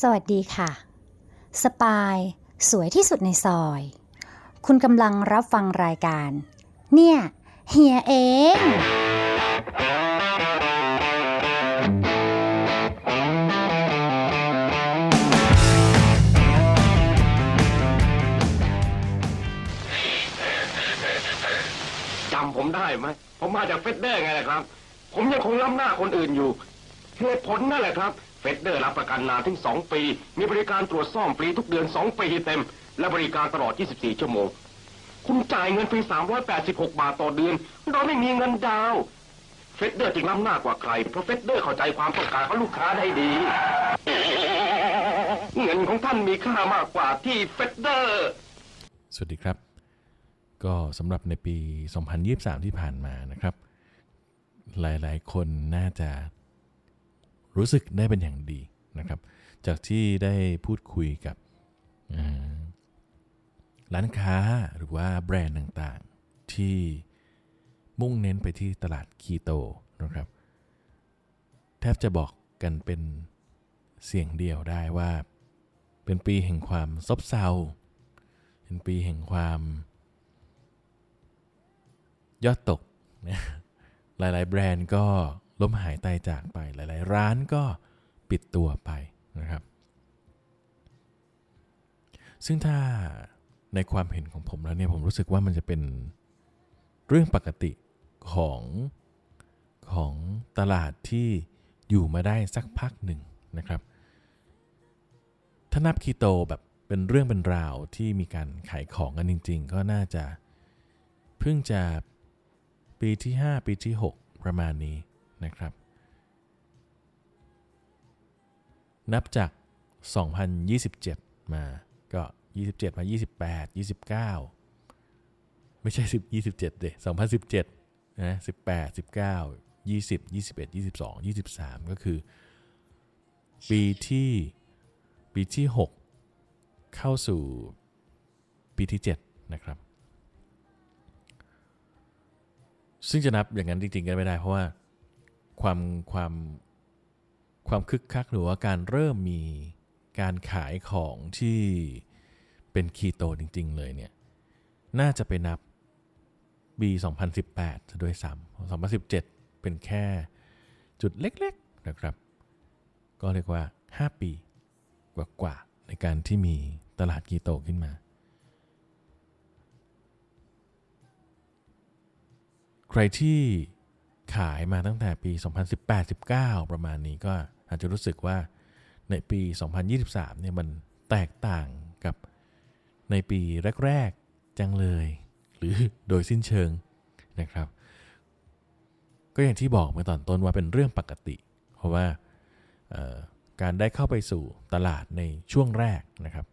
สวัสดีค่ะ สปาย สวยที่สุดในซอย คุณกำลังรับฟังรายการ เนี่ย เฮียเองจำผมได้ไหม ผมมาจากเฟสเดอร์ไงล่ะครับ ผมยังคงล้ำหน้าคนอื่นอยู่เหตุผลนั่นแหละครับ เฟสเดอร์รับประกันนานถึง 2 ปี มีบริการตรวจซ่อมฟรีทุกเดือน 2 ปีเต็ม และบริการตลอด 24 ชั่วโมง คุณจ่ายเงินฟรี 386 บาทต่อเดือนเราไม่มีเงินดาวเฟสเดอร์จึงล้ำหน้ากว่าใคร เพราะเฟสเดอร์เข้าใจความต้องการของลูกค้าได้ดี เงินของท่านมีค่ามากกว่าที่เฟสเดอร์ สวัสดีครับ ก็สำหรับในปี 2023 ที่ผ่านมานะครับ หลายๆ คนน่าจะ รู้สึกได้เป็นอย่างดีนะครับ จากที่ได้พูดคุยกับร้านค้าหรือว่าแบรนด์ต่างๆ ที่มุ่งเน้นไปที่ตลาดคีโตนะครับ แทบจะบอกกันเป็นเสียงเดียวได้ว่า เป็นปีแห่งความซบเซา เป็นปีแห่งความยอดตก หลายๆ แบรนด์ก็ ล้มหายตายจากไปหลาย ๆ ร้านก็ปิดตัวไปนะครับ ซึ่งถ้าในความเห็นของผมแล้วเนี่ยผมรู้สึกว่ามันจะเป็นเรื่องปกติของของตลาดที่อยู่มาได้สักพักหนึ่งนะครับ ถ้านับคีโตแบบเป็นเรื่องเป็นราวที่มีการขายของกันจริง ๆ ก็น่าจะเพิ่งจะปีที่ 5 ปีที่ 6 ประมาณนี้ นะครับ นับจาก 2027 มาก็ 27 มา 28 29 ไม่ใช่ 10 27เด2017นะ18 19 20 21 22 23 ก็คือ ปีที่ปีที่ 6 เข้าสู่ปีที่ 7 นะครับ ซึ่งจะนับอย่างนั้นจริงๆกันไม่ได้เพราะว่า ความความความคึกคักหรือว่าการเริ่มมีการขายของที่เป็นคีโตจริง ๆ เลยเนี่ย น่าจะไปนับปี2018ซะด้วยซ้ำ2017 เป็นแค่จุดเล็ก ๆ นะครับ ก็เรียกว่า 5 ปีกว่าๆในการที่มีตลาดคีโตขึ้นมา ใครที่ ขายมาตั้งแต่ปี 2018-19 ประมาณนี้ก็อาจจะรู้สึกว่าในปี 2023 เนี่ยมันแตกต่างกับในปีแรก ๆ จังเลย หรือโดยสิ้นเชิงนะครับ ก็อย่างที่บอกเมื่อตอนต้นว่าเป็นเรื่องปกติ เพราะว่าการได้เข้าไปสู่ตลาดในช่วงแรกนะครับ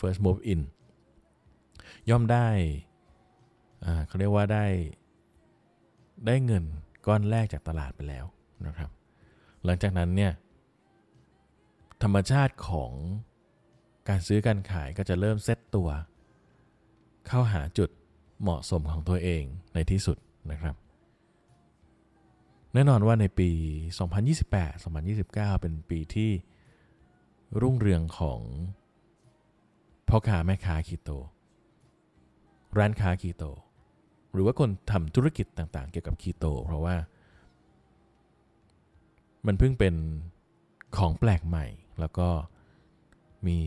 first move in ย่อมได้เขาเรียกว่าได้ ได้เงินก้อนแรกจากตลาดไปแล้วนะครับ หลังจากนั้นเนี่ยธรรมชาติของการซื้อการขายก็จะเริ่มเซตตัว เข้าหาจุดเหมาะสมของตัวเองในที่สุดนะครับ แน่นอนว่าในปี 2028-2029 เป็นปีที่รุ่งเรืองของพ่อค้าแม่ค้าคีโต ร้านค้าคีโต หรือว่าคนทำธุรกิจต่างๆ เกี่ยวกับคีโต เพราะว่า มันเพิ่งเป็นของแปลกใหม่ แล้วก็มี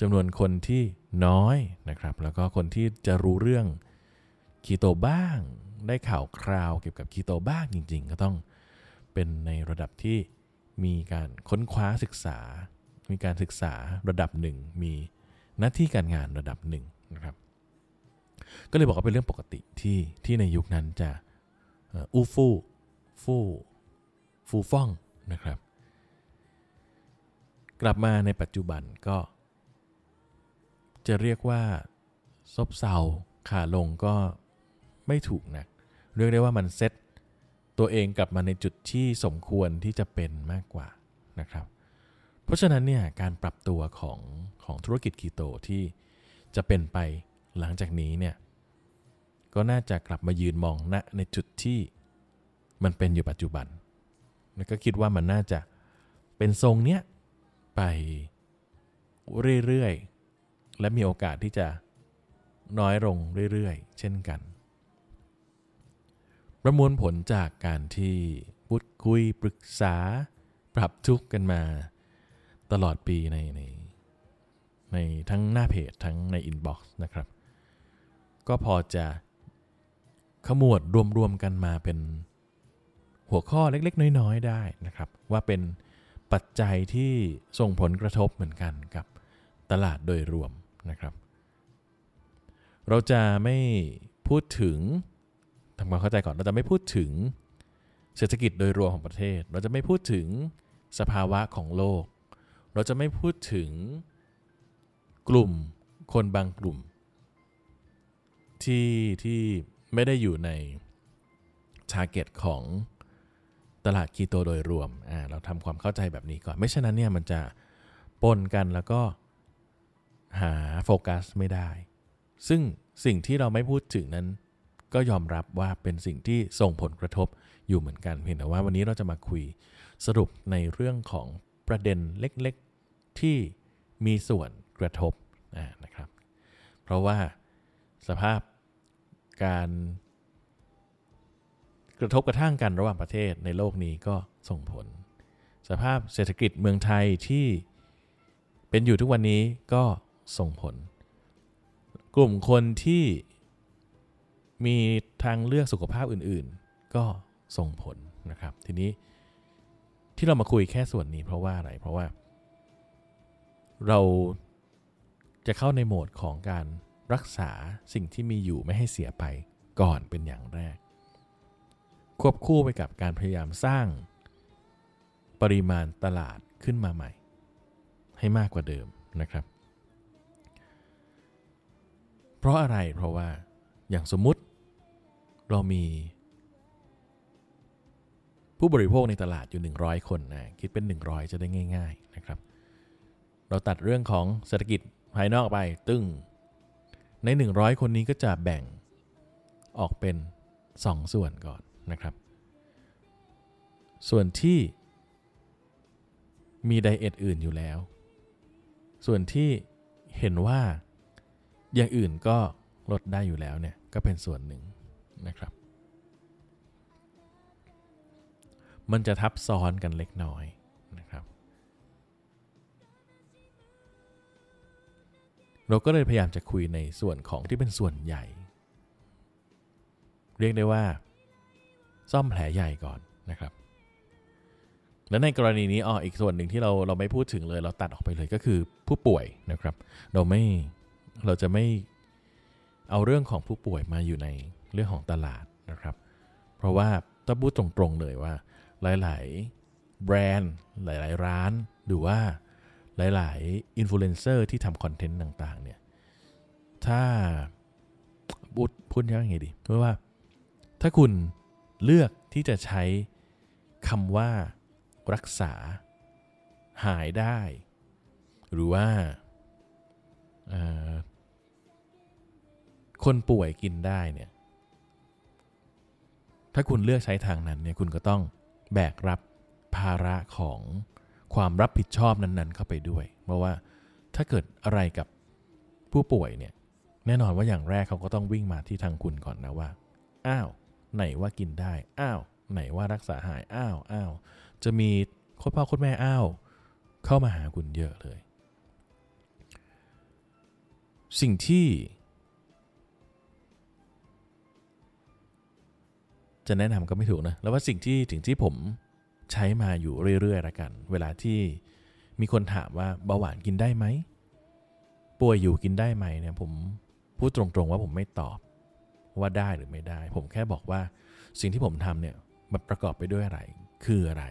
จำนวนคนที่น้อยนะครับ แล้วก็คนที่จะรู้เรื่องคีโตบ้าง ได้ข่าวคราวเกี่ยวกับคีโตบ้างจริง ๆ ก็ต้องเป็นในระดับที่มีการค้นคว้าศึกษา มีการศึกษาระดับหนึ่ง มีหน้าที่การงานระดับหนึ่งนะครับ ก็เลยบอกว่าเป็นเรื่องปกติที่ที่ในยุคนั้นจะอู้ฟู่ฟู่ฟูฟ่องนะครับ กลับมาในปัจจุบันก็ จะเรียกว่าซบเซาขาลงก็ไม่ถูกนะเรียกได้ว่ามันเซ็ตตัวเองกลับมาในจุดที่สมควรที่จะเป็นมากกว่านะครับ เพราะฉะนั้นเนี่ยการปรับตัวของของธุรกิจคีโตที่จะเป็นไป หลังจากนี้เนี่ยก็น่าจะกลับมายืนมองณในจุดที่มันเป็นอยู่ปัจจุบัน แล้วก็คิดว่ามันน่าจะเป็นทรงเนี้ยไปเรื่อยๆ และมีโอกาสที่จะน้อยลงเรื่อยๆ เช่นกัน ประมวลผลจากการที่พูดคุยปรึกษาปรับทุกข์กันมาตลอดปีในในในทั้งหน้าเพจทั้งใน inbox นะครับ ก็พอจะขมวดรวมๆกันมาเป็นหัวข้อเล็กๆ น้อยๆ ได้นะครับ ว่าเป็นปัจจัยที่ส่งผลกระทบเหมือนกันกับตลาดโดยรวมนะครับ เราจะไม่พูดถึงทำความเข้าใจก่อนเราจะไม่พูดถึงเศรษฐกิจโดยรวมของประเทศ เราจะไม่พูดถึงสภาวะของโลก เราจะไม่พูดถึงกลุ่มคนบางกลุ่ม ที่ที่ไม่ได้อยู่ในชาร์เก็ตของตลาดคีโตโดยรวมอ่าเราทำความเข้าใจแบบนี้ก่อน ไม่เช่นนั้นเนี่ยมันจะปนกันแล้วก็หาโฟกัสไม่ได้ ซึ่งสิ่งที่เราไม่พูดถึงนั้น ก็ยอมรับว่าเป็นสิ่งที่ส่งผลกระทบอยู่เหมือนกัน เพียงแต่ว่าวันนี้เราจะมาคุยสรุปในเรื่องของประเด็นเล็กๆที่มีส่วนกระทบอ่านะครับ เพราะว่าสภาพ การกระทบกระทั่งกันระหว่างประเทศในโลกนี้ก็ส่งผล สภาพเศรษฐกิจเมืองไทยที่เป็นอยู่ทุกวันนี้ก็ส่งผล กลุ่มคนที่มีทางเลือกสุขภาพอื่นๆ ก็ส่งผลนะครับ ทีนี้ที่เรามาคุยแค่ส่วนนี้เพราะว่าอะไรเพราะว่า เราจะเข้าในโหมดของการ รักษาสิ่งที่มีอยู่ไม่ให้เสียไปก่อนเป็นอย่างแรก ควบคู่ไปกับการพยายามสร้าง ปริมาณตลาดขึ้นมาใหม่ ให้มากกว่าเดิมนะครับ เพราะอะไรเพราะว่าอย่างสมมุติเรามี ผู้บริโภคในตลาดอยู่ 100 คนนะคิดเป็น 100 จะได้ง่าย ๆนะครับ เราตัดเรื่องของเศรษฐกิจภายนอกไปตึ้ง ใน 100 คนนี้ก็จะแบ่งออกเป็น 2 ส่วนก่อนนะครับ ส่วนที่มีไดเอทอื่นอยู่แล้ว ส่วนที่เห็นว่าอย่างอื่นก็ลดได้อยู่แล้วเนี่ยก็เป็นส่วนหนึ่งนะครับ มันจะทับซ้อนกันเล็กน้อย เราก็เลยพยายามจะคุยในส่วนของที่เป็นส่วนใหญ่ เรียกได้ว่า ซ่อมแผลใหญ่ก่อนนะครับ และในกรณีนี้อ๋ออีกส่วนหนึ่งที่เราเราไม่พูดถึงเลย เราตัดออกไปเลยก็คือผู้ป่วยนะครับ เราไม่เราจะไม่เอาเรื่องของผู้ป่วยมาอยู่ในเรื่องของตลาดนะครับ เพราะว่าต้องพูดตรงๆเลยว่า หลาย ๆ แบรนด์หลาย ๆ ร้านหรือว่า หลาย ๆ อินฟลูเอนเซอร์ที่ทำคอนเทนต์ต่าง ๆ เนี่ย ถ้าพูดพูดยังไงดีเพราะว่า ถ้าคุณเลือกที่จะใช้คำว่ารักษาหายได้ หรือว่าคนป่วยกินได้เนี่ย ถ้าคุณเลือกใช้ทางนั้นเนี่ยคุณก็ต้องแบกรับภาระของ ความรับผิดชอบนั้นๆ เข้าไปด้วย เพราะว่าถ้าเกิดอะไรกับผู้ป่วยเนี่ยแน่นอนว่าอย่างแรกเขาก็ต้องวิ่งมาที่ทางคุณก่อนนะว่า อ้าว ไหนว่ากินได้ อ้าว ไหนว่ารักษาหาย อ้าวอ้าวจะมีโคตรพ่อโคตรแม่อ้าว เข้ามาหาคุณเยอะเลย สิ่งที่ จะแนะนำก็ไม่ถูกนะ แล้วว่าสิ่งที่ถึงที่ผม ใช้มาอยู่เรื่อยๆละกัน เวลาที่มีคนถามว่าเบาหวานกินได้ไหมป่วยอยู่กินได้ไหมเนี่ยผมพูดตรงๆว่าผมไม่ตอบว่าได้หรือไม่ได้ ผมแค่บอกว่าสิ่งที่ผมทำเนี่ยมันประกอบไปด้วยอะไร คืออะไร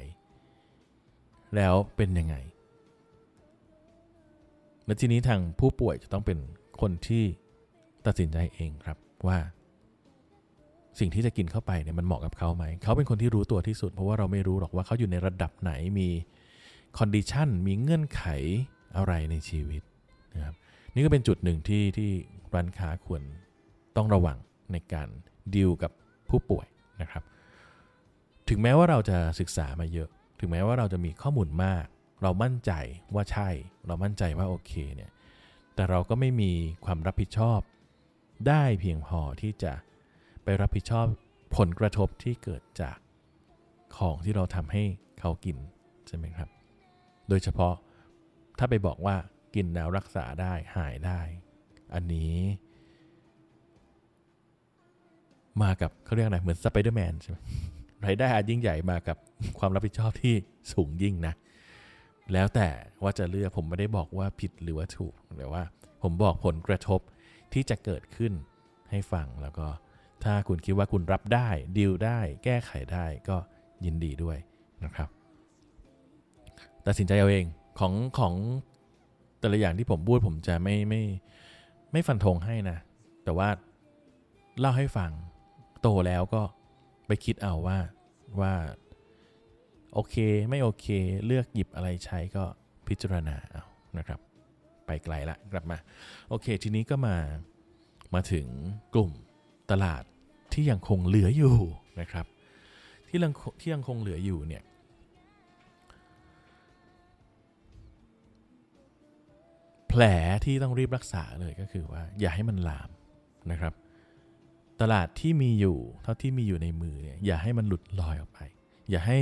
แล้วเป็นยังไง และทีนี้ทางผู้ป่วยจะต้องเป็นคนที่ตัดสินใจเองครับว่า สิ่งที่จะกินเข้าไปเนี่ยมันเหมาะกับเขาไหม เขาเป็นคนที่รู้ตัวที่สุด เพราะว่าเราไม่รู้หรอกว่าเขาอยู่ในระดับไหนมี condition มีเงื่อนไขอะไรในชีวิตนะครับนี่ก็เป็นจุดหนึ่งที่ที่ร้านค้าควรต้องระวังในการดีลกับผู้ป่วยนะครับ ถึงแม้ว่าเราจะศึกษามาเยอะ ถึงแม้ว่าเราจะมีข้อมูลมาก เรามั่นใจว่าใช่ เรามั่นใจว่าโอเคเนี่ยแต่เราก็ไม่มีความรับผิดชอบได้เพียงพอที่จะ ไปรับผิดชอบผลกระทบที่เกิดจากของที่เราทำให้เขากินใช่ไหมครับ โดยเฉพาะถ้าไปบอกว่ากินแล้วรักษาได้หายได้ อันนี้ มากับเขาเรียกอะไรเหมือนสไปเดอร์แมนใช่ไหมรายได้อันยิ่งใหญ่มากับความรับผิดชอบที่สูงยิ่งนะ แล้วแต่ว่าจะเลือกผมไม่ได้บอกว่าผิดหรือว่าถูกแต่ว่า ผมบอกผลกระทบที่จะเกิดขึ้นให้ฟังแล้วก็ ถ้าคุณคิดว่าคุณรับได้ดีลได้ แก้ไขได้ก็ยินดีด้วยนะครับ ตัดสินใจเอาเองของของแต่ละอย่างที่ผมพูดผมจะไม่ไม่ไม่ฟันธงให้นะ แต่ว่าเล่าให้ฟังโตแล้วก็ไปคิดเอาว่าว่าโอเคไม่โอเคเลือกหยิบอะไรใช้ก็พิจารณาเอานะครับ ไปไกลละกลับมา โอเค ทีนี้ก็มามาถึงกลุ่ม ตลาดที่ยังคงเหลืออยู่นะครับ ที่ยังที่ยังคงเหลืออยู่เนี่ยแผลที่ต้องรีบรักษาเลยก็คือว่า อย่าให้มันลามนะครับ ตลาดที่มีอยู่ เท่าที่มีอยู่ในมือเนี่ยอย่าให้มันหลุดลอยออกไป อย่าให้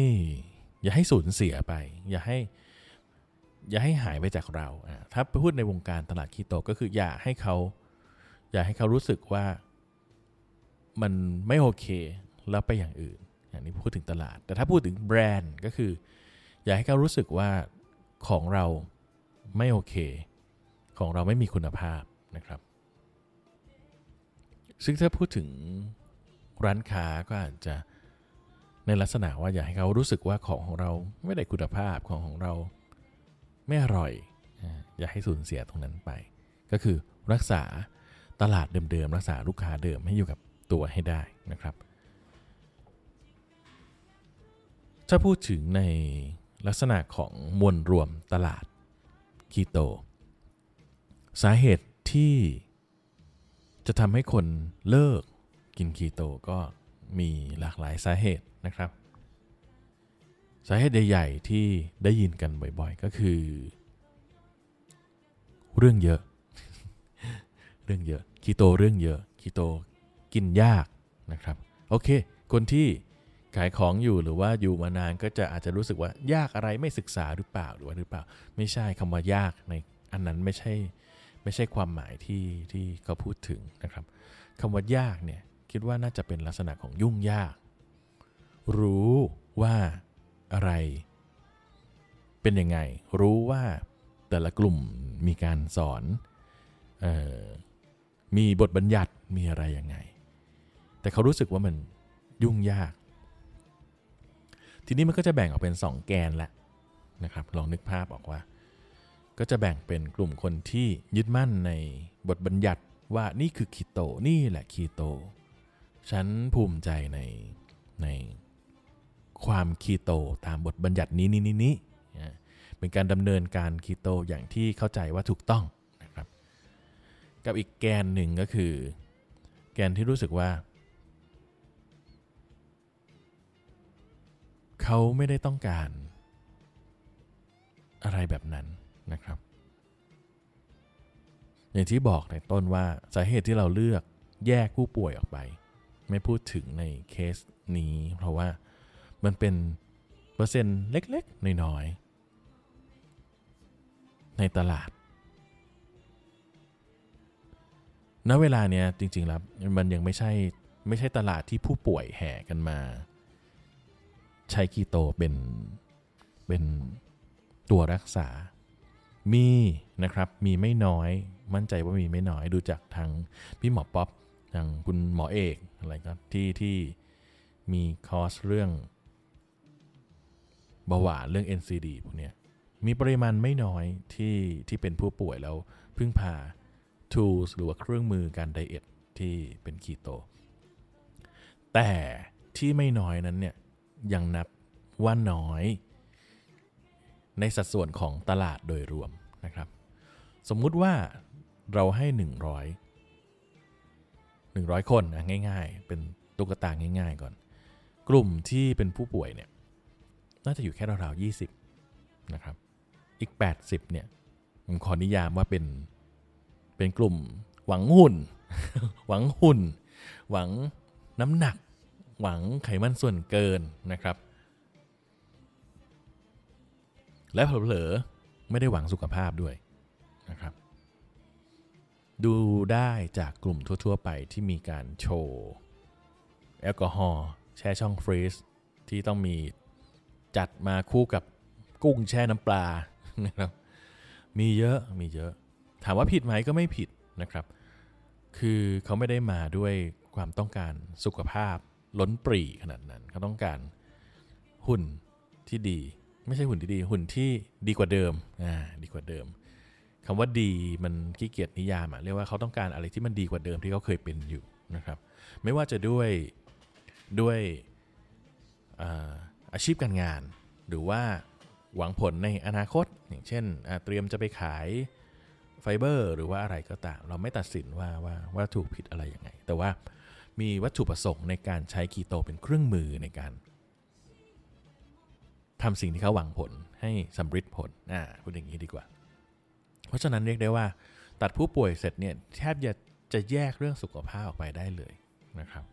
อย่าให้สูญเสียไป อย่าให้ อย่าให้หายไปจากเราถ้าพูดในวงการตลาดคีโตก็คือ อย่าให้เขา อย่าให้เขารู้สึกว่า มันไม่โอเคแล้วไปอย่างอื่น อย่างนี้พูดถึงตลาด แต่ถ้าพูดถึงแบรนด์ก็คือ อย่าให้เขารู้สึกว่าของเราไม่โอเค ของเราไม่มีคุณภาพนะครับ ซึ่งถ้าพูดถึงร้านค้าก็อาจจะในลักษณะว่าอยากให้เขารู้สึกว่าของของเราไม่ได้คุณภาพของของเราไม่อร่อยอ่าอย่าให้สูญเสียตรงนั้นไป ก็คือรักษาตลาดเดิมๆ รักษาลูกค้าเดิมให้อยู่กับ ตัวให้ได้นะครับ ถ้าพูดถึงในลักษณะของมวลรวมตลาดคีโต สาเหตุที่จะทำให้คนเลิกกินคีโตก็มีหลากหลายสาเหตุนะครับ สาเหตุใหญ่ๆที่ได้ยินกันบ่อยๆ ก็คือ เรื่องเยอะ เรื่องเยอะคีโตเรื่องเยอะคีโต กินยากนะครับโอเค คนที่ขายของอยู่หรือว่าอยู่มานานก็จะอาจจะรู้สึกว่ายากอะไรไม่ศึกษาหรือเปล่าหรือว่าหรือเปล่า ไม่ใช่คำว่ายากในอันนั้นไม่ใช่ไม่ใช่ความหมายที่ที่เขาพูดถึงนะครับคำว่ายากเนี่ยคิดว่าน่าจะเป็นลักษณะของยุ่งยาก รู้ว่าอะไรเป็นยังไง รู้ว่าแต่ละกลุ่มมีการสอนออมีบทบัญญัติมีอะไรยังไง แต่เขารู้สึกว่ามันยุ่งยาก ทีนี้มันก็จะแบ่งออกเป็น 2 แกนละนะครับ ลองนึกภาพออกว่า ก็จะแบ่งเป็นกลุ่มคนที่ยึดมั่นในบทบัญญัติว่านี่คือคีโต นี่แหละคีโต ฉันภูมิใจในในความคีโตตามบทบัญญัตินี้นี้นี้นี้นะเป็นการดำเนินการคีโตอย่างที่เข้าใจว่าถูกต้องนะครับ กับอีกแกนหนึ่งก็คือ แกนที่รู้สึกว่า เขาไม่ได้ต้องการอะไรแบบนั้นนะครับ อย่างที่บอกในต้นว่าสาเหตุที่เราเลือกแยกผู้ป่วยออกไป ไม่พูดถึงในเคสนี้ เพราะว่ามันเป็นเปอร์เซ็นต์เล็กๆ น้อยๆ ในตลาดณเวลาเนี้ยจริงๆแล้วมันยังไม่ใช่ไม่ใช่ตลาดที่ผู้ป่วยแห่กันมา ใช้คีโตเป็นเป็นตัวรักษา มีนะครับมีไม่น้อยมั่นใจว่ามีไม่น้อยดูจากทางพี่หมอป๊อปทางคุณหมอเอกอะไรก็ที่ที่มีคอร์สเรื่องเบาหวานเรื่อง NCD พวกเนี้ยมีปริมาณไม่น้อยที่ที่เป็นผู้ป่วยแล้วพึ่งพา tools หรือว่าเครื่องมือการ diet ที่เป็นคีโต แต่ที่ไม่น้อยนั้นเนี่ย ยังนับว่าน้อย ในสัดส่วนของตลาดโดยรวมนะครับ สมมุติว่าเราให้ 100 100 คนนะง่ายๆ เป็นตุ๊กตาง่าย ๆ ก่อน กลุ่มที่เป็นผู้ป่วยเนี่ยน่าจะอยู่แค่ราวๆ20นะครับ อีก 80เนี่ยผมขอนิยามว่าเป็นเป็นกลุ่มหวังหุ่น หวังหุ่น หวังน้ำหนัก หวังไขมันส่วนเกินนะครับ และเผลอๆไม่ได้หวังสุขภาพด้วยนะครับ ดูได้จากกลุ่มทั่ว ๆ ไปที่มีการโชว์ แอลกอฮอล์แช่ช่องฟรีซที่ต้องมีจัดมาคู่กับกุ้งแช่น้ำปลานะครับ มีเยอะมีเยอะ ถามว่าผิดไหมก็ไม่ผิดนะครับ คือเขาไม่ได้มาด้วยความต้องการสุขภาพ ล้นปรีขนาดนั้นเขาต้องการหุ่นที่ดี ไม่ใช่หุ่นที่ดี หุ่นที่ดีกว่าเดิมอ่าดีกว่าเดิมคำว่าดีมันขี้เกียจนิยามอะเรียกว่าเขาต้องการอะไรที่มันดีกว่าเดิมที่เขาเคยเป็นอยู่นะครับ ไม่ว่าจะด้วยด้วยอาอาชีพการงาน หรือว่าหวังผลในอนาคต อย่างเช่นเตรียมจะไปขายไฟเบอร์ หรือว่าอะไรก็ตาม เราไม่ตัดสินว่าว่าว่าถูกผิดอะไรยังไง แต่ว่า มีวัตถุประสงค์ในการใช้คีโตเป็นเครื่องมือในการทำสิ่งที่เขาหวังผลให้สำเร็จผลอ่าพูดอย่างนี้ดีกว่า เพราะฉะนั้นเรียกได้ว่า ตัดผู้ป่วยเสร็จเนี่ยแทบจะจะแยกเรื่องสุขภาพออกไปได้เลยนะครับ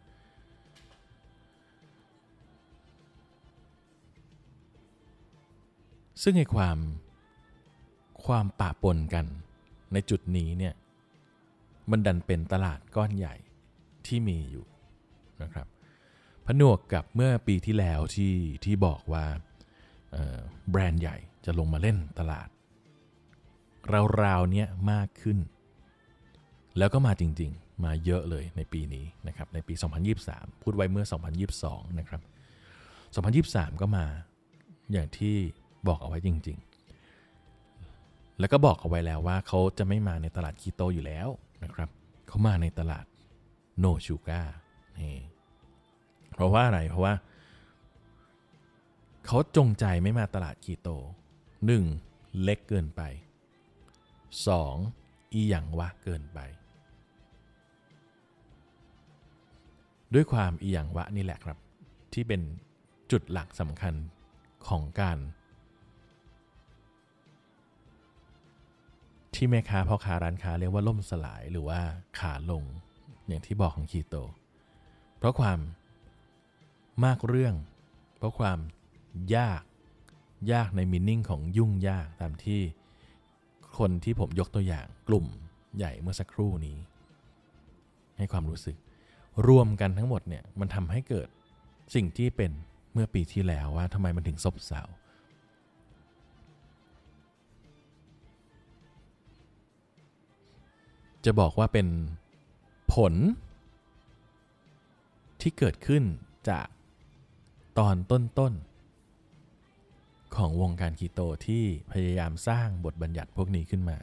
ซึ่งในความความปะปนกันในจุดนี้เนี่ยมันดันเป็นตลาดก้อนใหญ่ ที่มีอยู่นะครับผนวกกับเมื่อปีที่แล้วที่ที่บอกว่าแบรนด์ใหญ่จะลงมาเล่นตลาด ราวๆเนี้ยมากขึ้น แล้วก็มาจริงๆ มาเยอะเลยในปีนี้นะครับในปี 2023 พูดไว้เมื่อ 2022 นะครับ 2023 ก็มาอย่างที่บอกเอาไว้จริง ๆ แล้วก็บอกเอาไว้แล้วว่าเขาจะไม่มาในตลาดคีโตอยู่แล้วนะครับเขามาในตลาด โนชูก a านี่เพราะว่าอะไร เพราะว่า เขาจงใจไม่มาตลาดคีโต 1. เล็กเกินไป 2. อีหยังวะเกินไป ด้วยความอีหยังวะนี่แหละครับ ที่เป็นจุดหลักสำคัญของการ ที่แม่ค้าพ่อค้าร้านค้าเรียกว่าล่มสลายหรือว่าขาลง อย่างที่บอกของคีโต เพราะความมากเรื่อง เพราะความยากยากในมินนิ่งของยุ่งยากตามที่คนที่ผมยกตัวอย่างกลุ่มใหญ่เมื่อสักครู่นี้ ให้ความรู้สึก รวมกันทั้งหมดเนี่ยมันทำให้เกิดสิ่งที่เป็นเมื่อปีที่แล้วว่าทำไมมันถึงซบเซาจะบอกว่าเป็น ผล ที่เกิดขึ้นจากตอนต้นๆ ของวงการคีโตที่พยายามสร้างบทบัญญัติพวกนี้ขึ้นมา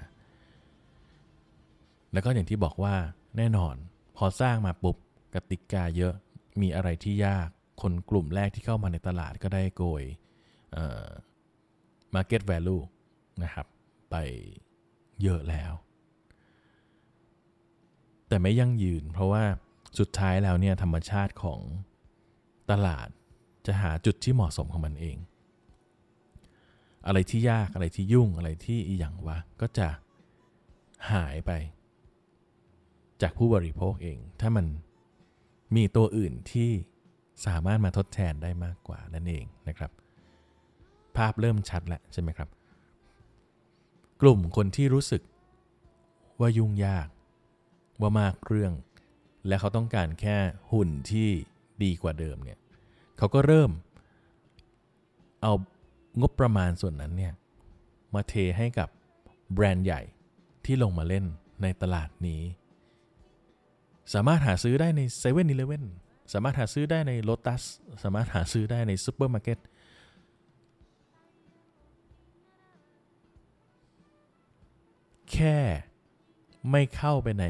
แล้วก็อย่างที่บอกว่าแน่นอนพอสร้างมาปุ๊บกติกาเยอะมีอะไรที่ยากคนกลุ่มแรกที่เข้ามาในตลาดก็ได้โกยเอ่อ market value นะครับ ไปเยอะแล้ว แต่ไม่ยั่งยืน เพราะว่าสุดท้ายแล้วเนี่ยธรรมชาติของตลาดจะหาจุดที่เหมาะสมของมันเอง อะไรที่ยากอะไรที่ยุ่งอะไรที่อีหยังวะก็จะหายไป จากผู้บริโภคเอง ถ้ามันมีตัวอื่นที่สามารถมาทดแทนได้มากกว่านั่นเองนะครับ ภาพเริ่มชัดแล้วใช่ไหมครับ กลุ่มคนที่รู้สึกว่ายุ่งยาก ว่ามากเรื่อง และเขาต้องการแค่หุ่นที่ดีกว่าเดิมเนี่ยเขาก็เริ่มเอางบประมาณส่วนนั้นเนี่ยมาเทให้กับแบรนด์ใหญ่ที่ลงมาเล่นในตลาดนี้ สามารถหาซื้อได้ใน7 e เ e ่ e อสามารถหาซื้อได้ใน Lotus สามารถหาซื้อได้ในซูเปอร์มาร์เก็ตแค่ไม่เข้าไปใน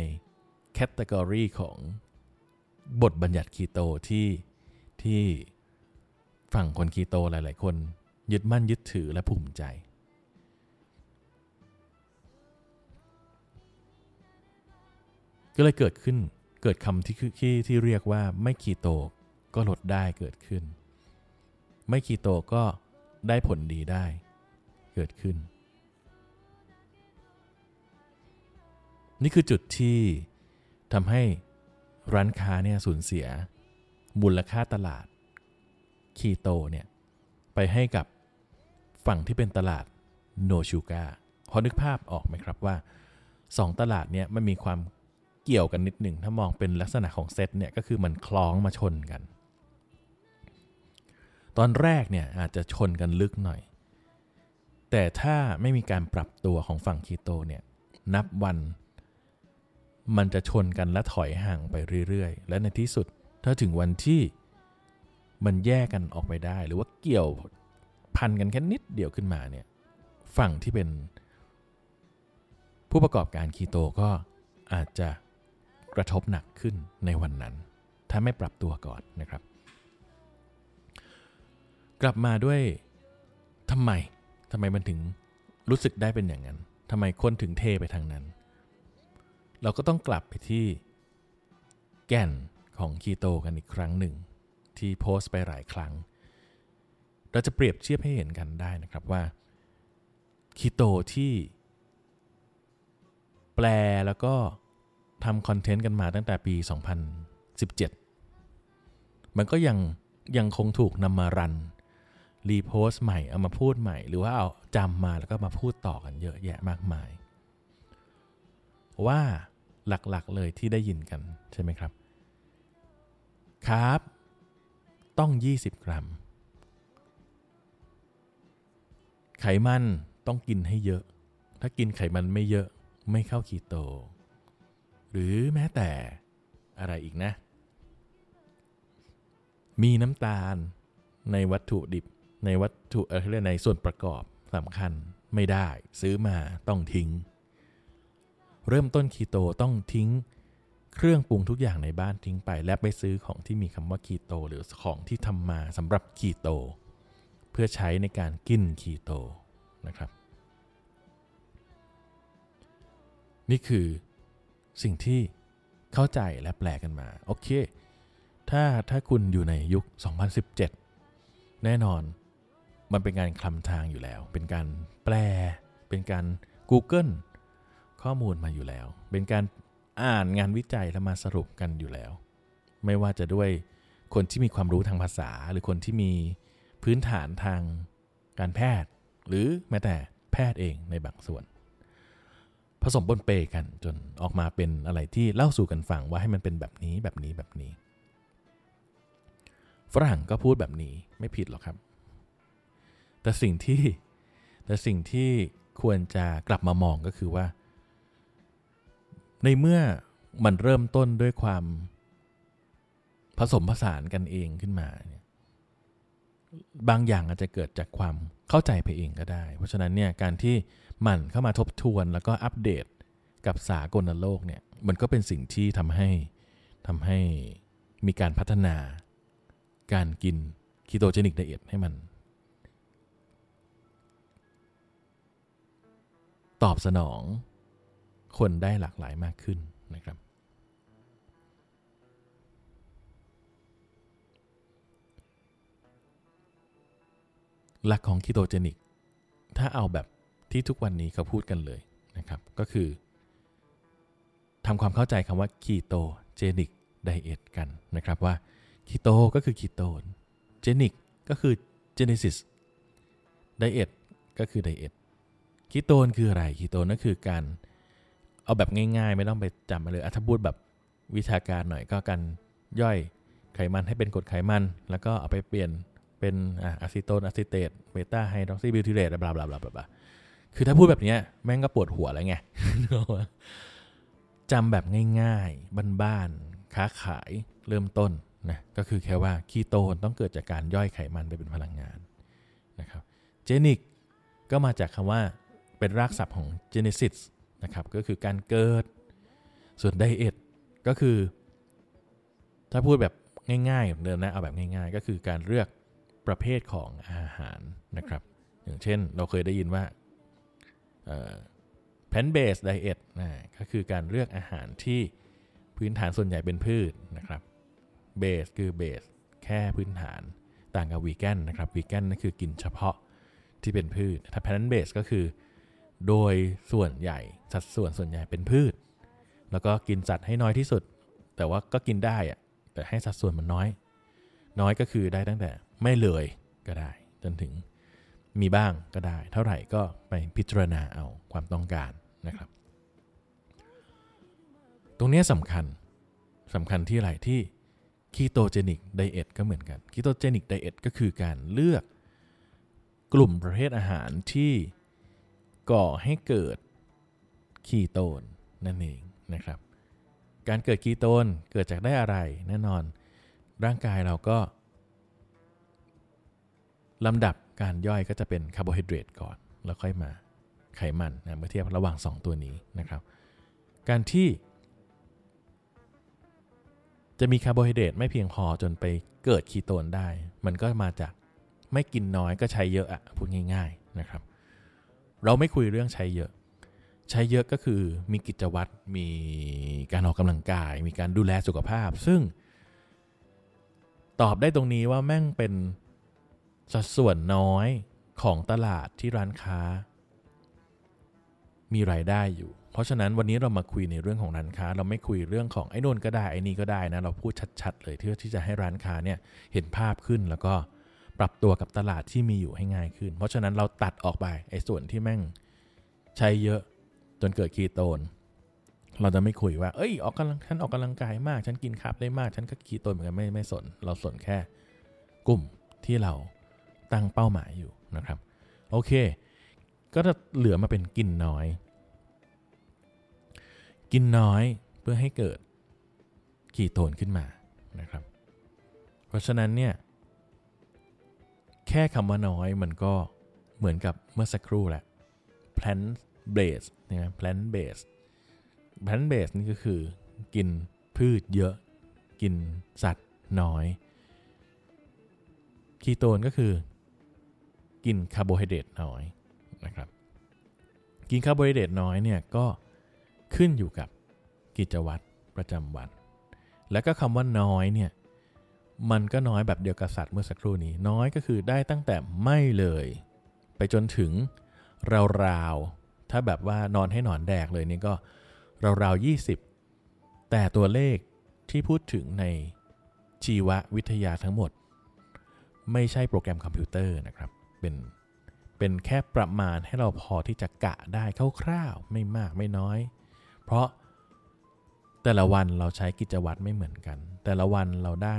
category ของบทบัญญัติคีโตที่ที่ฝั่งคนคีโตหลาย ๆ คน ยึดมั่นยึดถือและภูมิใจ ก็เลยเกิดขึ้นเกิดคำที่ที่ที่เรียกว่าไม่คีโตก็ลดได้เกิดขึ้น ไม่คีโตก็ได้ผลดีได้เกิดขึ้น นี่คือจุดที่ ทำให้ร้านค้าเนี่ยสูญเสียมูลค่าตลาดคีโตเนี่ยไปให้กับฝั่งที่เป็นตลาดโนชูกาพอนึกภาพออกไหมครับว่าสองตลาดเนี่ยมันมีความเกี่ยวกันนิดหนึ่งถ้ามองเป็นลักษณะของเซตเนี่ยก็คือมันคล้องมาชนกัน ตอนแรกเนี่ยอาจจะชนกันลึกหน่อย แต่ถ้าไม่มีการปรับตัวของฝั่งคีโตเนี่ยนับวัน มันจะชนกันและถอยห่างไปเรื่อยๆ และในที่สุดถ้าถึงวันที่มันแยกกันออกไปได้ หรือว่าเกี่ยวพันกันแค่นิดเดียวขึ้นมาเนี่ยฝั่งที่เป็น ผู้ประกอบการคีโตก็อาจจะกระทบหนักขึ้นในวันนั้น ถ้าไม่ปรับตัวก่อนนะครับ กลับมาด้วยทำไมทำไมมันถึงรู้สึกได้เป็นอย่างนั้นทำไมคนถึงเทไปทางนั้น เราก็ต้องกลับไปที่แก่นของคีโตกันอีกครั้งหนึ่ง ที่โพสต์ไปหลายครั้ง เราจะเปรียบเทียบให้เห็นกันได้นะครับว่าคีโตที่แปลแล้วก็ทำคอนเทนต์กันมาตั้งแต่ปี 2017 มันก็ยังยังคงถูกนำมารัน รีโพสต์ใหม่ เอามาพูดใหม่ หรือว่าเอาจำมาแล้วก็มาพูดต่อกันเยอะแยะมากมาย ว่า หลักๆ เลยที่ได้ยินกันใช่ไหมครับครับต้อง 20 กรัม ไขมันต้องกินให้เยอะ ถ้ากินไขมันไม่เยอะไม่เข้าคีโต หรือแม้แต่อะไรอีกนะ มีน้ำตาลในวัตถุดิบในวัตถุเออเรียกในส่วนประกอบสำคัญไม่ได้ ซื้อมาต้องทิ้ง เริ่มต้นคีโตต้องทิ้งเครื่องปรุงทุกอย่างในบ้านทิ้งไป และไปซื้อของที่มีคำว่าคีโต หรือของที่ทำมาสำหรับคีโต เพื่อใช้ในการกินคีโตนะครับ นี่คือสิ่งที่เข้าใจและแปลกันมา โอเค ถ้าถ้าคุณอยู่ในยุค 2017 แน่นอนมันเป็นการคลำทางอยู่แล้ว เป็นการแปล เป็นการ Google ข้อมูลมาอยู่แล้ว เป็นการอ่านงานวิจัยแล้วมาสรุปกันอยู่แล้ว ไม่ว่าจะด้วยคนที่มีความรู้ทางภาษา หรือคนที่มีพื้นฐานทางการแพทย์ หรือแม้แต่แพทย์เองในบางส่วน ผสมปนเปกันจนออกมาเป็นอะไรที่เล่าสู่กันฟังว่าให้มันเป็นแบบนี้แบบนี้แบบนี้ ฝรั่งก็พูดแบบนี้ไม่ผิดหรอกครับ แต่สิ่งที่แต่สิ่งที่ควรจะกลับมามองก็คือว่า ในเมื่อมันเริ่มต้นด้วยความผสมผสานกันเองขึ้นมาเนี่ยบางอย่างอาจจะเกิดจากความเข้าใจไปเองก็ได้ เพราะฉะนั้นเนี่ยการที่มันเข้ามาทบทวนแล้วก็อัปเดตกับสากลโลกเนี่ยมันก็เป็นสิ่งที่ทำให้ทำให้มีการพัฒนาการกินคีโตเจนิกไดเอทให้มัน ตอบสนอง คนได้หลากหลายมากขึ้นนะครับ หลักของ ketogenic ถ้าเอาแบบที่ทุกวันนี้เขาพูดกันเลยนะครับ ก็คือทำความเข้าใจคำว่า ketogenic diet กันนะครับว่าคีโตก็คือคีโตน genic ก็คือ genesis diet ก็คือ diet คีโตนคืออะไรคีโตนก็คือการ เอาแบบง่ายๆ ไม่ต้องไปจำมาเลยถ้าพูดแบบวิชาการหน่อยก็การย่อยไขมันให้เป็นกรดไขมัน แล้วก็เอาไปเปลี่ยนเป็น acetone acetate beta-hydroxybutyrate blah blah blah blah คือถ้าพูดแบบนี้แม่งก็ปวดหัวแล้วไงจำแบบง่ายๆ บ้านๆ ค้าขายเริ่มต้นนะก็คือแค่ว่าคีโตนต้องเกิดจากการย่อยไขมันไปเป็นพลังงานนะครับ genic ก็มาจากคำว่าเป็นรากศัพท์ของ genesis นะครับก็คือการเกิด ส่วน diet ก็คือ ถ้าพูดแบบง่ายๆ อย่างเดิมนะเอาแบบง่ายๆ ก็คือการเลือกประเภทของอาหารนะครับ อย่างเช่นเราเคยได้ยินว่า plant-based diet นะก็คือการเลือกอาหารที่พื้นฐานส่วนใหญ่เป็นพืชนะครับ based คือ base แค่พื้นฐานต่างกับวีแกนนะครับวีแกนนั่นคือกินเฉพาะที่เป็นพืชถ้า plant-based ก็คือ โดยส่วนใหญ่ สัดส่วนส่วนใหญ่เป็นพืช แล้วก็กินสัตว์ให้น้อยที่สุด แต่ว่าก็กินได้อะแต่ให้สัดส่วนมันน้อย น้อยก็คือได้ตั้งแต่ไม่เลยก็ได้ จนถึงมีบ้างก็ได้ เท่าไหร่ก็ไปพิจารณาเอาความต้องการนะครับ ตรงนี้สำคัญสำคัญที่อะไรที่ ketogenic diet ก็เหมือนกัน ketogenic diet ก็คือการเลือกกลุ่มประเภทอาหารที่ก่อให้เกิด คีโตนนั่นเองนะครับ การเกิดคีโตนเกิดจากได้อะไรแน่นอน ร่างกายเราก็ลำดับการย่อยก็จะเป็นคาร์โบไฮเดรตก่อน แล้วค่อยมาไขมันนะเมื่อเทียบระหว่าง 2 ตัวนี้นะครับ การที่ จะมีคาร์โบไฮเดรตไม่เพียงพอจนไปเกิดคีโตนได้ มันก็มาจากไม่กินน้อยก็ใช้เยอะอะพูดง่าย ๆนะครับ เราไม่คุยเรื่องใช้เยอะ ใช้เยอะก็คือมีกิจวัตรมีการออกกำลังกาย มีการดูแลสุขภาพ ซึ่ง ตอบได้ตรงนี้ว่าแม่งเป็นสัดส่วนน้อยของตลาดที่ร้านค้า มีรายได้อยู่ เพราะฉะนั้นวันนี้เรามาคุยในเรื่องของร้านค้า เราไม่คุยเรื่องของไอ้นนก็ได้ไอ้นี่ก็ได้นะเราพูดชัด ๆ เลยเพื่อที่จะให้ร้านค้าเนี่ยเห็นภาพขึ้นแล้วก็ปรับตัวกับตลาดที่มีอยู่ให้ง่ายขึ้น เพราะฉะนั้นเราตัดออกไปไอ้ส่วนที่แม่งใช้เยอะ จนเกิดคีโตน เราจะไม่คุยว่า เอ้ยออกกำลังฉันออกกำลังกายมาก ฉันกินคาร์บได้มาก ฉันก็คีโตนเหมือนกันไม่ไม่สน เราสนแค่กลุ่มที่เราตั้งเป้าหมายอยู่นะครับ โอเค ก็จะเหลือมาเป็นกินน้อย กินน้อยเพื่อให้เกิดคีโตนขึ้นมานะครับ เพราะฉะนั้นเนี่ยแค่คำว่าน้อยมันก็เหมือนกับเมื่อสักครู่แหละ plant based นะ plant based plant based นี่ก็คือกินพืชเยอะกินสัตว์น้อย คีโตนก็คือกินคาร์โบไฮเดรตน้อยนะครับ กินคาร์โบไฮเดรตน้อยเนี่ยก็ขึ้นอยู่กับกิจวัตรประจำวัน แล้วก็คำว่าน้อยเนี่ยมันก็น้อยแบบเดียวกับสัตว์เมื่อสักครู่นี้น้อยก็คือได้ตั้งแต่ไม่เลย ไปจนถึงราวๆ ถ้าแบบว่านอนให้หนอนแดกเลยนี่ก็ราวๆ20 แต่ตัวเลขที่พูดถึงในชีววิทยาทั้งหมด ไม่ใช่โปรแกรมคอมพิวเตอร์นะครับ เป็นเป็นแค่ประมาณให้เราพอที่จะกะได้คร่าวๆไม่มากไม่น้อย เพราะแต่ละวันเราใช้กิจวัตรไม่เหมือนกัน แต่ละวันเราได้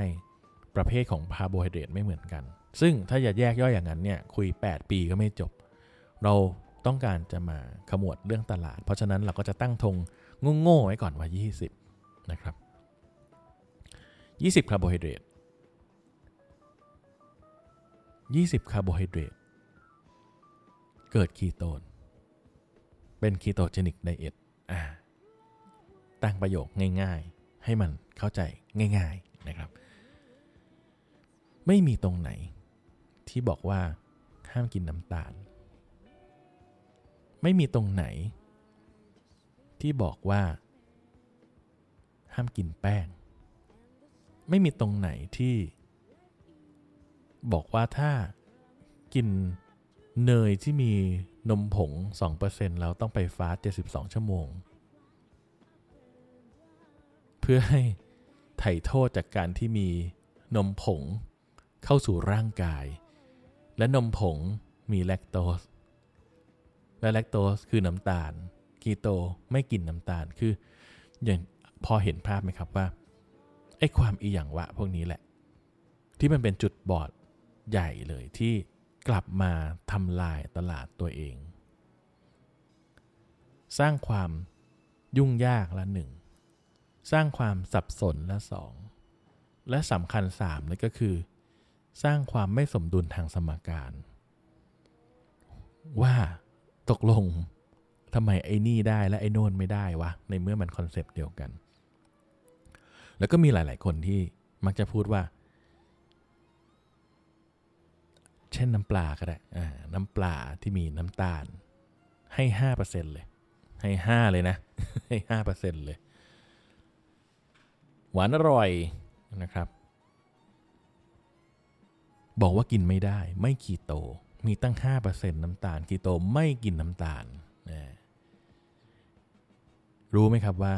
ประเภทของคาร์โบไฮเดรตไม่เหมือนกัน ซึ่งถ้าจะแยกย่อยอย่างนั้นเนี่ยคุย 8 ปีก็ไม่จบ เรา ต้องการจะมาขมวดเรื่องตลาด เพราะฉะนั้นเราก็จะตั้งธงโง่ๆไว้ก่อนว่า 20 นะครับ 20 คาร์โบไฮเดรต 20 คาร์โบไฮเดรต เกิดคีโตน เป็น ketogenic diet อ่าตั้งประโยคง่ายๆ ให้มันเข้าใจง่ายๆนะครับ ไม่มีตรงไหนที่บอกว่าห้ามกินน้ำตาล ไม่มีตรงไหน ที่บอกว่า ห้ามกินแป้ง ไม่มีตรงไหนที่ บอกว่าถ้ากินเนยที่มีนมผง 2%แล้วต้องไปฟาส72 ชั่วโมง เพื่อให้ไถ่โทษจากการที่มีนมผงเข้าสู่ร่างกาย และนมผงมีแลคโตส และแลคโตสคือน้ำตาลคีโตไม่กินน้ำตาลคืออย่างพอเห็นภาพไหมครับว่าไอ้ความอีหยังวะพวกนี้แหละ ที่มันเป็นจุดบอดใหญ่เลยที่กลับมาทำลายตลาดตัวเอง สร้างความยุ่งยากละหนึ่งสร้างความสับสนละสองและสำคัญสามเลยก็คือ สร้างความไม่สมดุลทางสมการ ว่า ตกลงทำไมไอ้นี่ได้และไอ้โน่นไม่ได้วะ ในเมื่อมันคอนเซปต์เดียวกัน แล้วก็มีหลาย ๆ คนที่มักจะพูดว่า เช่นน้ำปลาก็ได้น้ำปลาที่มีน้ำตาล ให้ห้าเปอร์เซ็นต์เลย ให้ห้าเลยนะ ให้ห้าเปอร์เซ็นต์เลย หวานอร่อยนะครับ บอกว่ากินไม่ได้ ไม่คีโต มีตั้ง 5%น้ำตาลคีโตไม่กินน้ำตาลนะรู้ไหมครับว่า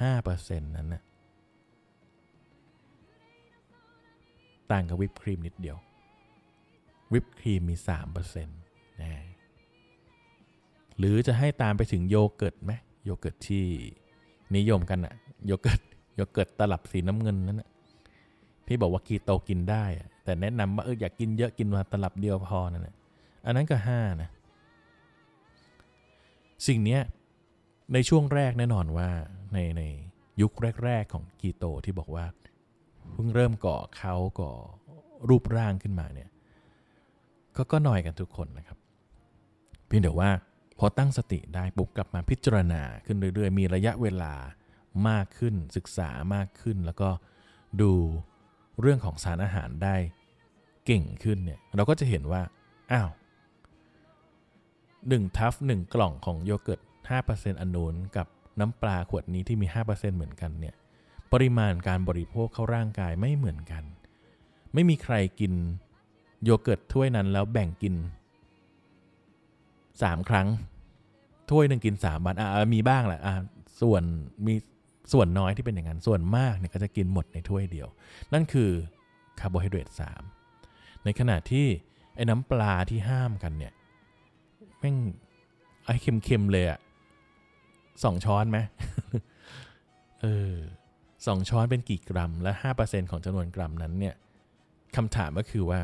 5%นั้นนะต่างกับวิปครีมนิดเดียว วิปครีมมี 3%นะหรือจะให้ตามไปถึงโยเกิร์ตไหมโยเกิร์ตที่นิยมกันอะโยเกิร์ตโยเกิร์ตตลับสีน้ำเงินนั่นนะที่บอกว่าคีโตกินได้อะ แต่แนะนำว่าเอออยากกินเยอะกินมาตลับเดียวพอนั่นแหละอันนั้นก็ห้านะสิ่งเนี้ยในช่วงแรกแน่นอนว่าในในยุคแรก ๆ ของคีโตที่บอกว่าเพิ่งเริ่มก่อเขาก่อรูปร่างขึ้นมาเนี่ยก็ก็หน่อยกันทุกคนนะครับ เพียงแต่ว่าพอตั้งสติได้ปุ๊บกลับมาพิจารณาขึ้นเรื่อย ๆ มีระยะเวลามากขึ้นศึกษามากขึ้น แล้วก็ดู เรื่องของสารอาหารได้เก่งขึ้นเนี่ยเราก็จะเห็นว่า อ้าวหนึ่งทัฟหนึ่งกล่องของโยเกิร์ต5%อันนูนกับน้ำปลาขวดนี้ที่มี 5%เหมือนกันเนี่ยปริมาณการบริโภคเข้าร่างกายไม่เหมือนกัน ไม่มีใครกินโยเกิร์ตถ้วยนั้นแล้วแบ่งกิน 3 ครั้ง ถ้วยหนึ่งกิน 3 วันอะมีบ้างแหละอะส่วนมี ส่วนน้อยที่เป็นอย่างนั้น ส่วนมากเนี่ยก็จะกินหมดในถ้วยเดียว นั่นคือคาร์โบไฮเดรต3ในขณะที่ไอ้น้ำปลาที่ห้ามกันเนี่ยแม่งไอ้เค็มๆเลยอะสองช้อนไหมเอสองช้อนเป็นกี่กรัม และ5%ของจำนวนกรัมนั้นเนี่ยคำถามก็คือว่า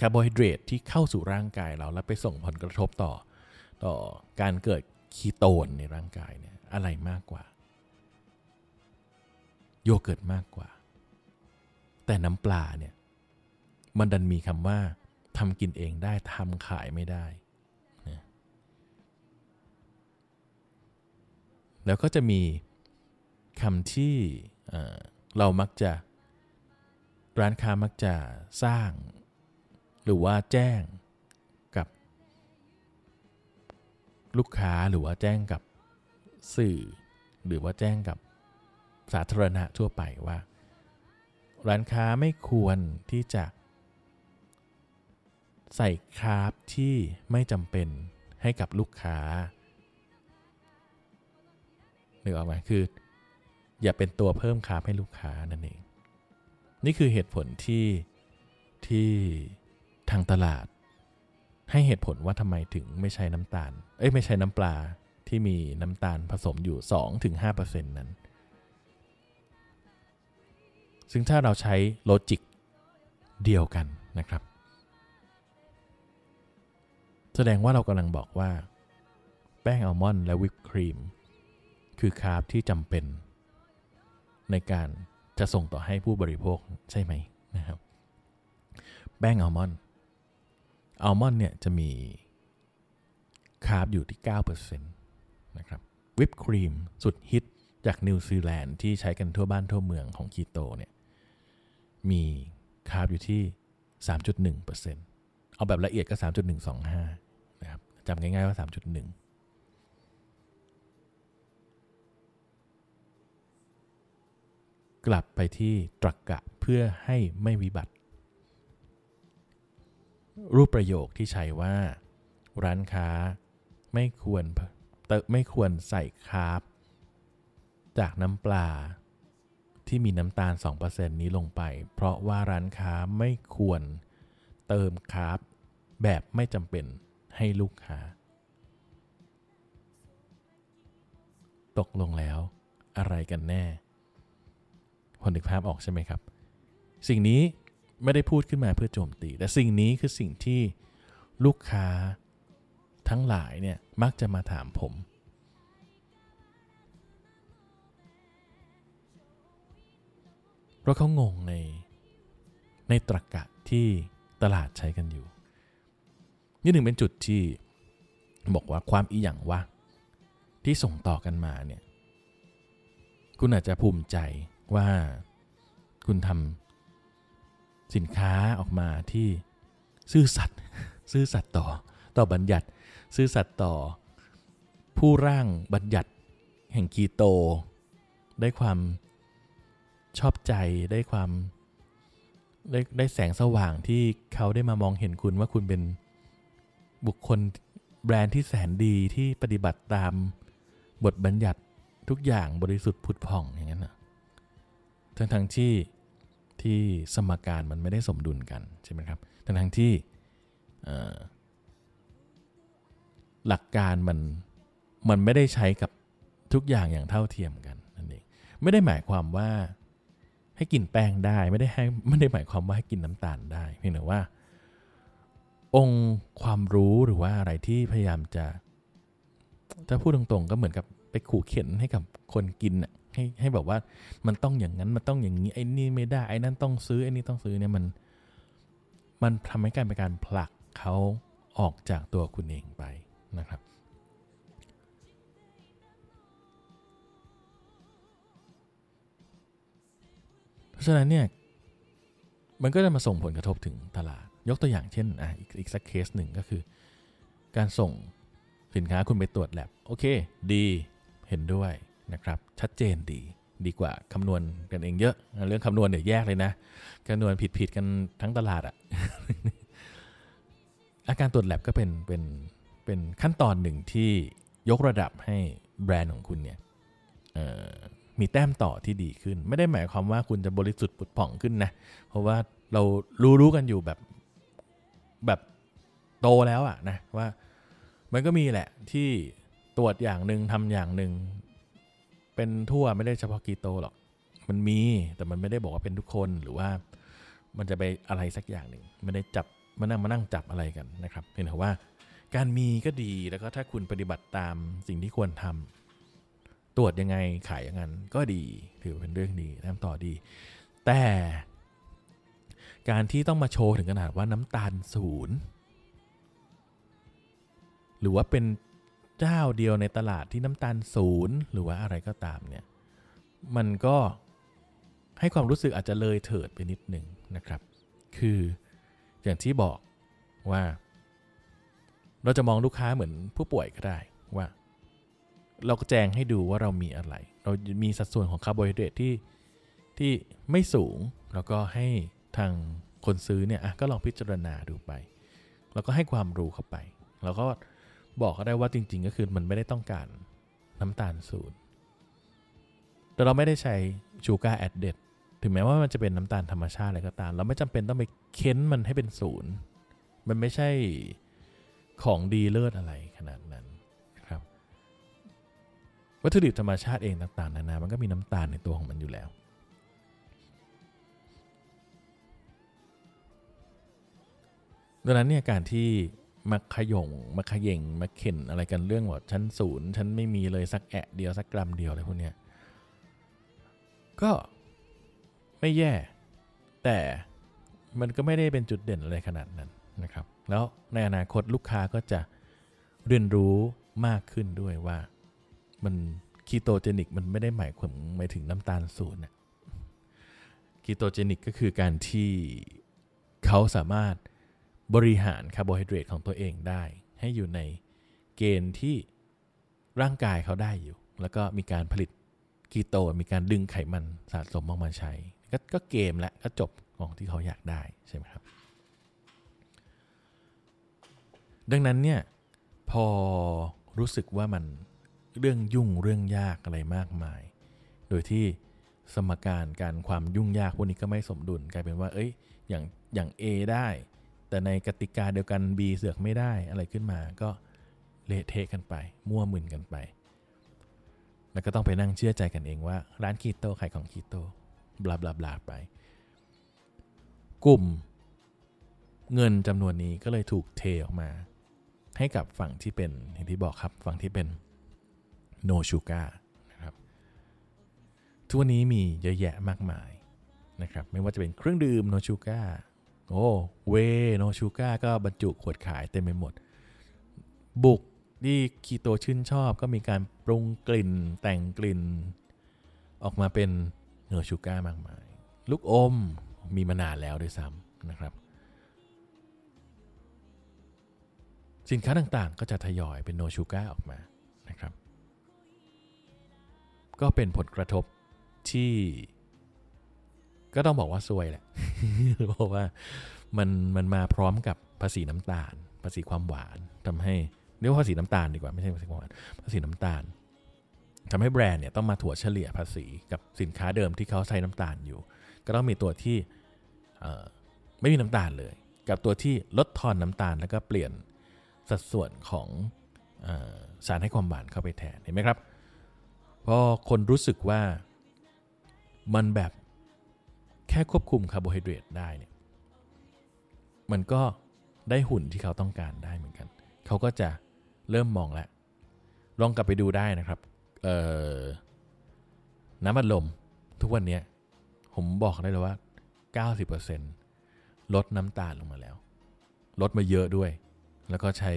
คาร์โบไฮเดรตที่เข้าสู่ร่างกายเราแล้วไปส่งผลกระทบต่อ ต่อการเกิดคีโตนในร่างกายเนี่ยอะไรมากกว่า โยเกิร์ตมากกว่า แต่น้ำปลาเนี่ยมันดันมีคำว่าทำกินเองได้ทำขายไม่ได้นะแล้วก็จะมีคำที่เอ่อเรามักจะร้านค้ามักจะสร้าง หรือว่าแจ้งกับ ลูกค้าหรือว่าแจ้งกับสื่อ หรือว่าแจ้งกับ สาธารณะทั่วไปว่า ร้านค้าไม่ควรที่จะ ใส่คาร์บที่ไม่จำเป็นให้กับลูกค้านึกออกไหมคือ อย่าเป็นตัวเพิ่มคาร์บให้ลูกค้านั่นเอง นี่คือเหตุผลที่ที่ทางตลาด ให้เหตุผลว่าทำไมถึงไม่ใช้น้ำตาล เอ้ยไม่ใช้น้ำปลาที่มีน้ำตาลผสมอยู่ 2-5%นั้น ซึ่งถ้าเราใช้โลจิกเดียวกันนะครับ แสดงว่าเรากำลังบอกว่า แป้งอัลมอนด์และวิปครีม คือ carb ที่จำเป็น ในการจะส่งต่อให้ผู้บริโภคใช่ไหมนะครับ แป้งอัลมอนด์อัลมอนด์เนี่ยจะมี carb อยู่ที่ 9%นะครับวิปครีมสุดฮิตจากนิวซีแลนด์ที่ใช้กันทั่วบ้านทั่วเมืองของคีโตเนี่ย มีคาร์บอยู่ที่ 3.1%เอาแบบละเอียดก็ 3.125 นะครับจำง่ายๆว่า 3.1กลับไปที่ตรักกะเพื่อให้ไม่วิบัติ รูปประโยคที่ใช้ว่า ร้านค้าไม่ควรไม่ควรใส่คาร์บจากน้ำปลา ที่มีน้ำตาล 2%นี้ลงไป เพราะว่าร้านค้าไม่ควรเติมคาร์บแบบไม่จำเป็นให้ลูกค้า ตกลงแล้วอะไรกันแน่พอนึกภาพออกใช่ไหมครับ สิ่งนี้ไม่ได้พูดขึ้นมาเพื่อโจมตี แต่สิ่งนี้คือสิ่งที่ลูกค้าทั้งหลายเนี่ยมักจะมาถามผม เพราะเขางงในในตรรกะที่ตลาดใช้กันอยู่ นี่หนึ่งเป็นจุดที่บอกว่าความอีหยังวะที่ส่งต่อกันมาเนี่ยคุณอาจจะภูมิใจว่าคุณทำสินค้าออกมาที่ซื่อสัตย์ซื่อสัตย์ต่อต่อบัญญัติ ซื่อสัตย์ต่อ ผู้ร่างบัญญัติแห่งคีโต ได้ความ ชอบใจได้ความได้ได้แสงสว่างที่เขาได้มามองเห็นคุณว่าคุณเป็นบุคคลแบรนด์ที่แสนดีที่ปฏิบัติตามบทบัญญัติทุกอย่างบริสุทธิ์ผุดผ่องอย่างนั้นนะทั้งทั้งๆที่ที่สมการมันไม่ได้สมดุลกันใช่ไหมครับทั้งทั้งๆที่หลักการมันมันไม่ได้ใช้กับทุกอย่างอย่างเท่าเทียมกันนั่นเองไม่ได้หมายความว่า ให้กินแป้งได้ไม่ได้ให้ไม่ได้หมายความว่าให้กินน้ำตาลได้เพียงแต่ว่า องค์ความรู้หรือว่าอะไรที่พยายามจะถ้าพูดตรงๆ ก็เหมือนกับไปขู่เข็นให้กับคนกินอะให้ให้แบบว่ามันต้องอย่างนั้นมันต้องอย่างนี้ไอ้นี่ไม่ได้ไอ้นั่นต้องซื้อไอ้นี่ต้องซื้อเนี่ยมัน มันทำให้การเป็นการผลักเขาออกจากตัวคุณเองไปนะครับ ราะฉะนั้นเนี่ยมันก็จะมาส่งผลกระทบถึงตลาด ยกตัวอย่างเช่นอะอีกอีกสักเคสหนึ่งก็คือ การส่งสินค้าคุณไปตรวจแลบโอเค ดีเห็นด้วยนะครับ ชัดเจนดีดีกว่าคำนวณกันเองเยอะ เรื่องคำนวณเนี่ยแยกเลยนะคำนวณผิดผิดๆกันทั้งตลาดอะอาการตรวจแลบก็เป็นเป็นเป็นขั้นตอนหนึ่งที่ยกระดับให้แบรนด์ของคุณเนี่ย มีแต้มต่อที่ดีขึ้น ไม่ได้หมายความว่าคุณจะบริสุทธิ์ผุดผ่องขึ้นนะ เพราะว่าเรารู้รู้กันอยู่แบบแบบโตแล้วอะนะว่ามันก็มีแหละที่ตรวจอย่างหนึ่งทำอย่างหนึ่งเป็นทั่วไม่ได้เฉพาะกีโตหรอก มันมีแต่มันไม่ได้บอกว่าเป็นทุกคนหรือว่ามันจะไปอะไรสักอย่างหนึ่งไม่ได้จับมานั่งมานั่งจับอะไรกันนะครับเพียงแต่ว่า การมีก็ดีแล้วก็ถ้าคุณปฏิบัติตามสิ่งที่ควรทำต รวจยังไงขายอย่างนั้นก็ดีถือเป็นเรื่องดีทำต่อดี แต่การที่ต้องมาโชว์ถึงขนาดว่าน้ำตาลศูนย์หรือว่าเป็นเจ้าเดียวในตลาดที่น้ำตาลศูนย์หรือว่าอะไรก็ตามเนี่ยมันก็ให้ความรู้สึกอาจจะเลยเถิดไปนิดหนึ่งนะครับ คืออย่างที่บอกว่า เราจะมองลูกค้าเหมือนผู้ป่วยก็ได้ว่า เราก็แจงให้ดูว่าเรามีอะไร เรามีสัดส่วนของคาร์โบไฮเดรตที่ที่ไม่สูง แล้วก็ให้ทางคนซื้อเนี่ยอะก็ลองพิจารณาดูไป แล้วก็ให้ความรู้เข้าไป แล้วก็บอกเขาได้ว่าจริง ๆ ก็คือมันไม่ได้ต้องการน้ำตาลศูนย์แต่เราไม่ได้ใช้ sugar added ถึงแม้ว่ามันจะเป็นน้ำตาลธรรมชาติอะไรก็ตาม เราไม่จำเป็นต้องไปเค้นมันให้เป็นศูนย์ มันไม่ใช่ของดีเลิศอะไรขนาดนั้น วัตถุดิบธรรมชาติเองต่างๆนานา มันก็มีน้ำตาลในตัวของมันอยู่แล้ว ดังนั้นเนี่ยการที่มาขยงมาขย่งมาเข็นอะไรกันเรื่องว่าชั้นศูนย์ชั้นไม่มีเลยสักแอะเดียวสักกรัมเดียวอะไรพวกเนี้ยก็ไม่แย่ แต่มันก็ไม่ได้เป็นจุดเด่นอะไรขนาดนั้นนะครับ แล้วในอนาคตลูกค้าก็จะเรียนรู้มากขึ้นด้วยว่า มัน ketogenic มันไม่ได้หมายความหมายถึงน้ำตาลศูนย์ ketogenic ก็คือการที่เขาสามารถบริหารคาร์โบไฮเดรตของตัวเองได้ ให้อยู่ในเกณฑ์ที่ร่างกายเขาได้อยู่ แล้วก็มีการผลิตคีโตมีการดึงไขมันสะสมออกมาใช้ก็ก็เกมและก็จบของที่เขาอยากได้ใช่ไหมครับ ดังนั้นเนี่ยพอรู้สึกว่ามัน เรื่องยุ่งเรื่องยากอะไรมากมาย โดยที่สมการการความยุ่งยากพวกนี้ก็ไม่สมดุลกลายเป็นว่า เอ้ย อย่างอย่าง A ได้ แต่ในกติกาเดียวกัน B เสือกไม่ได้อะไรขึ้นมาก็เละเทะกันไป มั่วมึนกันไป แล้วก็ต้องไปนั่งเชื่อใจกันเองว่า ร้านคีโตขายของคีโตบลาบลาบลาไป กลุ่ม เงินจำนวนนี้ก็เลยถูกเทออกมา ให้กับฝั่งที่เป็นอย่างที่บอกครับฝั่งที่เป็น no sugar นะครับทุกวันนี้มีเยอะแยะมากมายนะครับไม่ว่าจะเป็นเครื่องดื่ม no sugar โอ้เว no sugar ก็บรรจุขวดขายเต็มไปหมด บุกที่คีโตชื่นชอบก็มีการปรุงกลิ่นแต่งกลิ่น ออกมาเป็นเนื้อชูการ์มากมาย ลูกอมมีมานานแล้วด้วยซ้ำนะครับ สินค้าต่างๆก็จะทยอยเป็นโนชูการ์ออกมา ก็เป็นผลกระทบที่ ก็ต้องบอกว่าซวยแหละ เพราะว่ามันมันมาพร้อมกับภาษีน้ำตาล ภาษีความหวานทำให้เรียกว่าภาษีน้ำตาลดีกว่าไม่ใช่ภาษีความหวานภาษีน้ำตาลทำให้แบรนด์เนี่ยต้องมาถั่วเฉลี่ยภาษีกับสินค้าเดิมที่เขาใช้น้ำตาลอยู่ ก็ต้องมีตัวที่ไม่มีน้ำตาลเลย กับตัวที่ลดทอนน้ำตาลแล้วก็เปลี่ยนสัดส่วนของอสารให้ความหวานเข้าไปแทนเห็นไหมครับ พอคนรู้สึกว่ามันแบบแค่ควบคุมคาร์โบไฮเดรตได้เนี่ยมันก็ได้หุ่นที่เขาต้องการได้เหมือนกัน เขาก็จะเริ่มมองแล้ว ลองกลับไปดูได้นะครับเออน้ำอัดลมทุกวันนี้ผมบอกได้เลยว่า 90%ลดน้ำตาลลงมาแล้ว ลดมาเยอะด้วย แล้วก็ใช้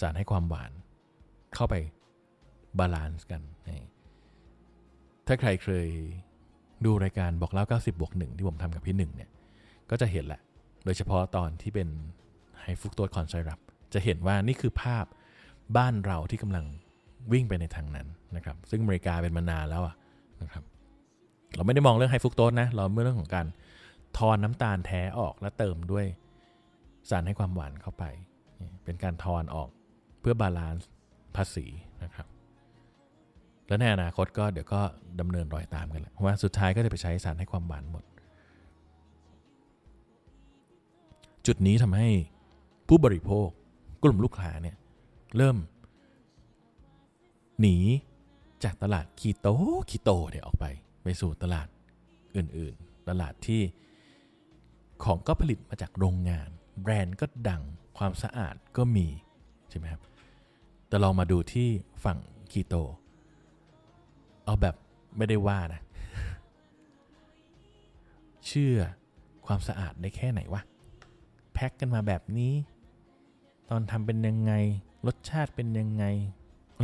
สารให้ความหวานเข้าไป balance กันนี่ ถ้าใครเคยดูรายการบอกเล่า 90 บวกหนึ่งที่ผมทำกับพี่หนึ่งเนี่ย ก็จะเห็นแหละ โดยเฉพาะตอนที่เป็น high fructose corn syrup จะเห็นว่านี่คือภาพบ้านเราที่กำลังวิ่งไปในทางนั้นนะครับ ซึ่งอเมริกาเป็นมานานแล้วอะนะครับ เราไม่ได้มองเรื่อง high fructose นะ เราเรื่องของการทอนน้ำตาลแท้ออกและเติมด้วยสารให้ความหวานเข้าไป เป็นการทอนออกเพื่อบาลานซ์ภาษีนะครับ และในอนาคตก็เดี๋ยวก็ดำเนินรอยตามกันแหละเพราะว่าสุดท้ายก็จะไปใช้สารให้ความหวานหมด จุดนี้ทำให้ผู้บริโภคกลุ่มลูกค้าเนี่ยเริ่ม หนีจากตลาดคีโตคีโตเนี่ยออกไป ไปสู่ตลาดอื่นๆ ตลาดที่ของก็ผลิตมาจากโรงงาน แบรนด์ก็ดังความสะอาดก็มี ใช่ไหมครับ แต่ลองมาดูที่ฝั่งคีโต เอาแบบไม่ได้ว่านะ เชื่อความสะอาดได้แค่ไหนวะ แพ็คกันมาแบบนี้ ตอนทำเป็นยังไง รสชาติเป็นยังไง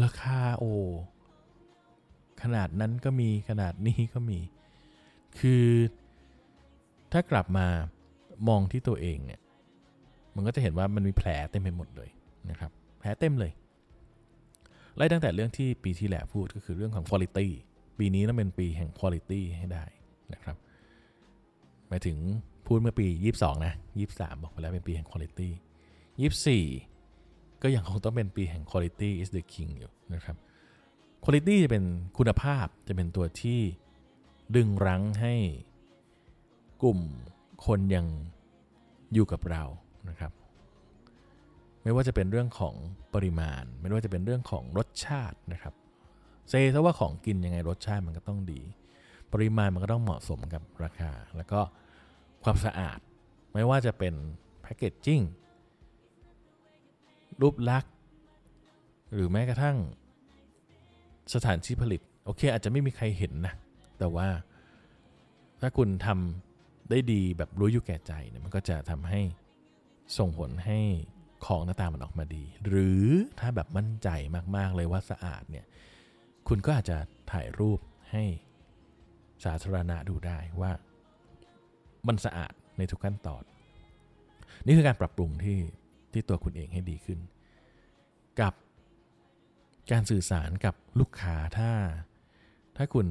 ราคาโอ ขนาดนั้นก็มีขนาดนี้ก็มี คือถ้ากลับมามองที่ตัวเองเนี่ย มันก็จะเห็นว่ามันมีแผลเต็มไปหมดเลยนะครับ แผลเต็มเลย ไล่ตั้งแต่เรื่องที่ปีที่แล้วพูดก็คือเรื่องของ quality ปีนี้ต้องเป็นปีแห่ง quality ให้ได้นะครับหมายถึงพูดเมื่อปี 22 นะ 23 บอกไปแล้วเป็นปีแห่ง quality 24 ก็ยังคงต้องเป็นปีแห่ง quality is the king อยู่นะครับ quality จะเป็นคุณภาพจะเป็นตัวที่ดึงรั้งให้กลุ่มคนยังอยู่กับเรานะครับ ไม่ว่าจะเป็นเรื่องของปริมาณ ไม่ว่าจะเป็นเรื่องของรสชาตินะครับเซซะว่าของกินยังไงรสชาติมันก็ต้องดี ปริมาณมันก็ต้องเหมาะสมกับราคา แล้วก็ความสะอาด ไม่ว่าจะเป็นแพคเกจจิ้งรูปลักษณ์ หรือแม้กระทั่งสถานที่ผลิต โอเค อาจจะไม่มีใครเห็นนะ แต่ว่าถ้าคุณทำได้ดีแบบรู้อยู่แก่ใจเนี่ยมันก็จะทำให้ส่งผลให้ ของหน้าตามันออกมาดี หรือถ้าแบบมั่นใจมากๆเลยว่าสะอาดเนี่ยคุณก็อาจจะถ่ายรูปให้สาธารณะดูได้ว่ามันสะอาดในทุกขั้นตอน นี่คือการปรับปรุงที่ที่ตัวคุณเองให้ดีขึ้น กับการสื่อสารกับลูกค้าถ้าถ้าคุณ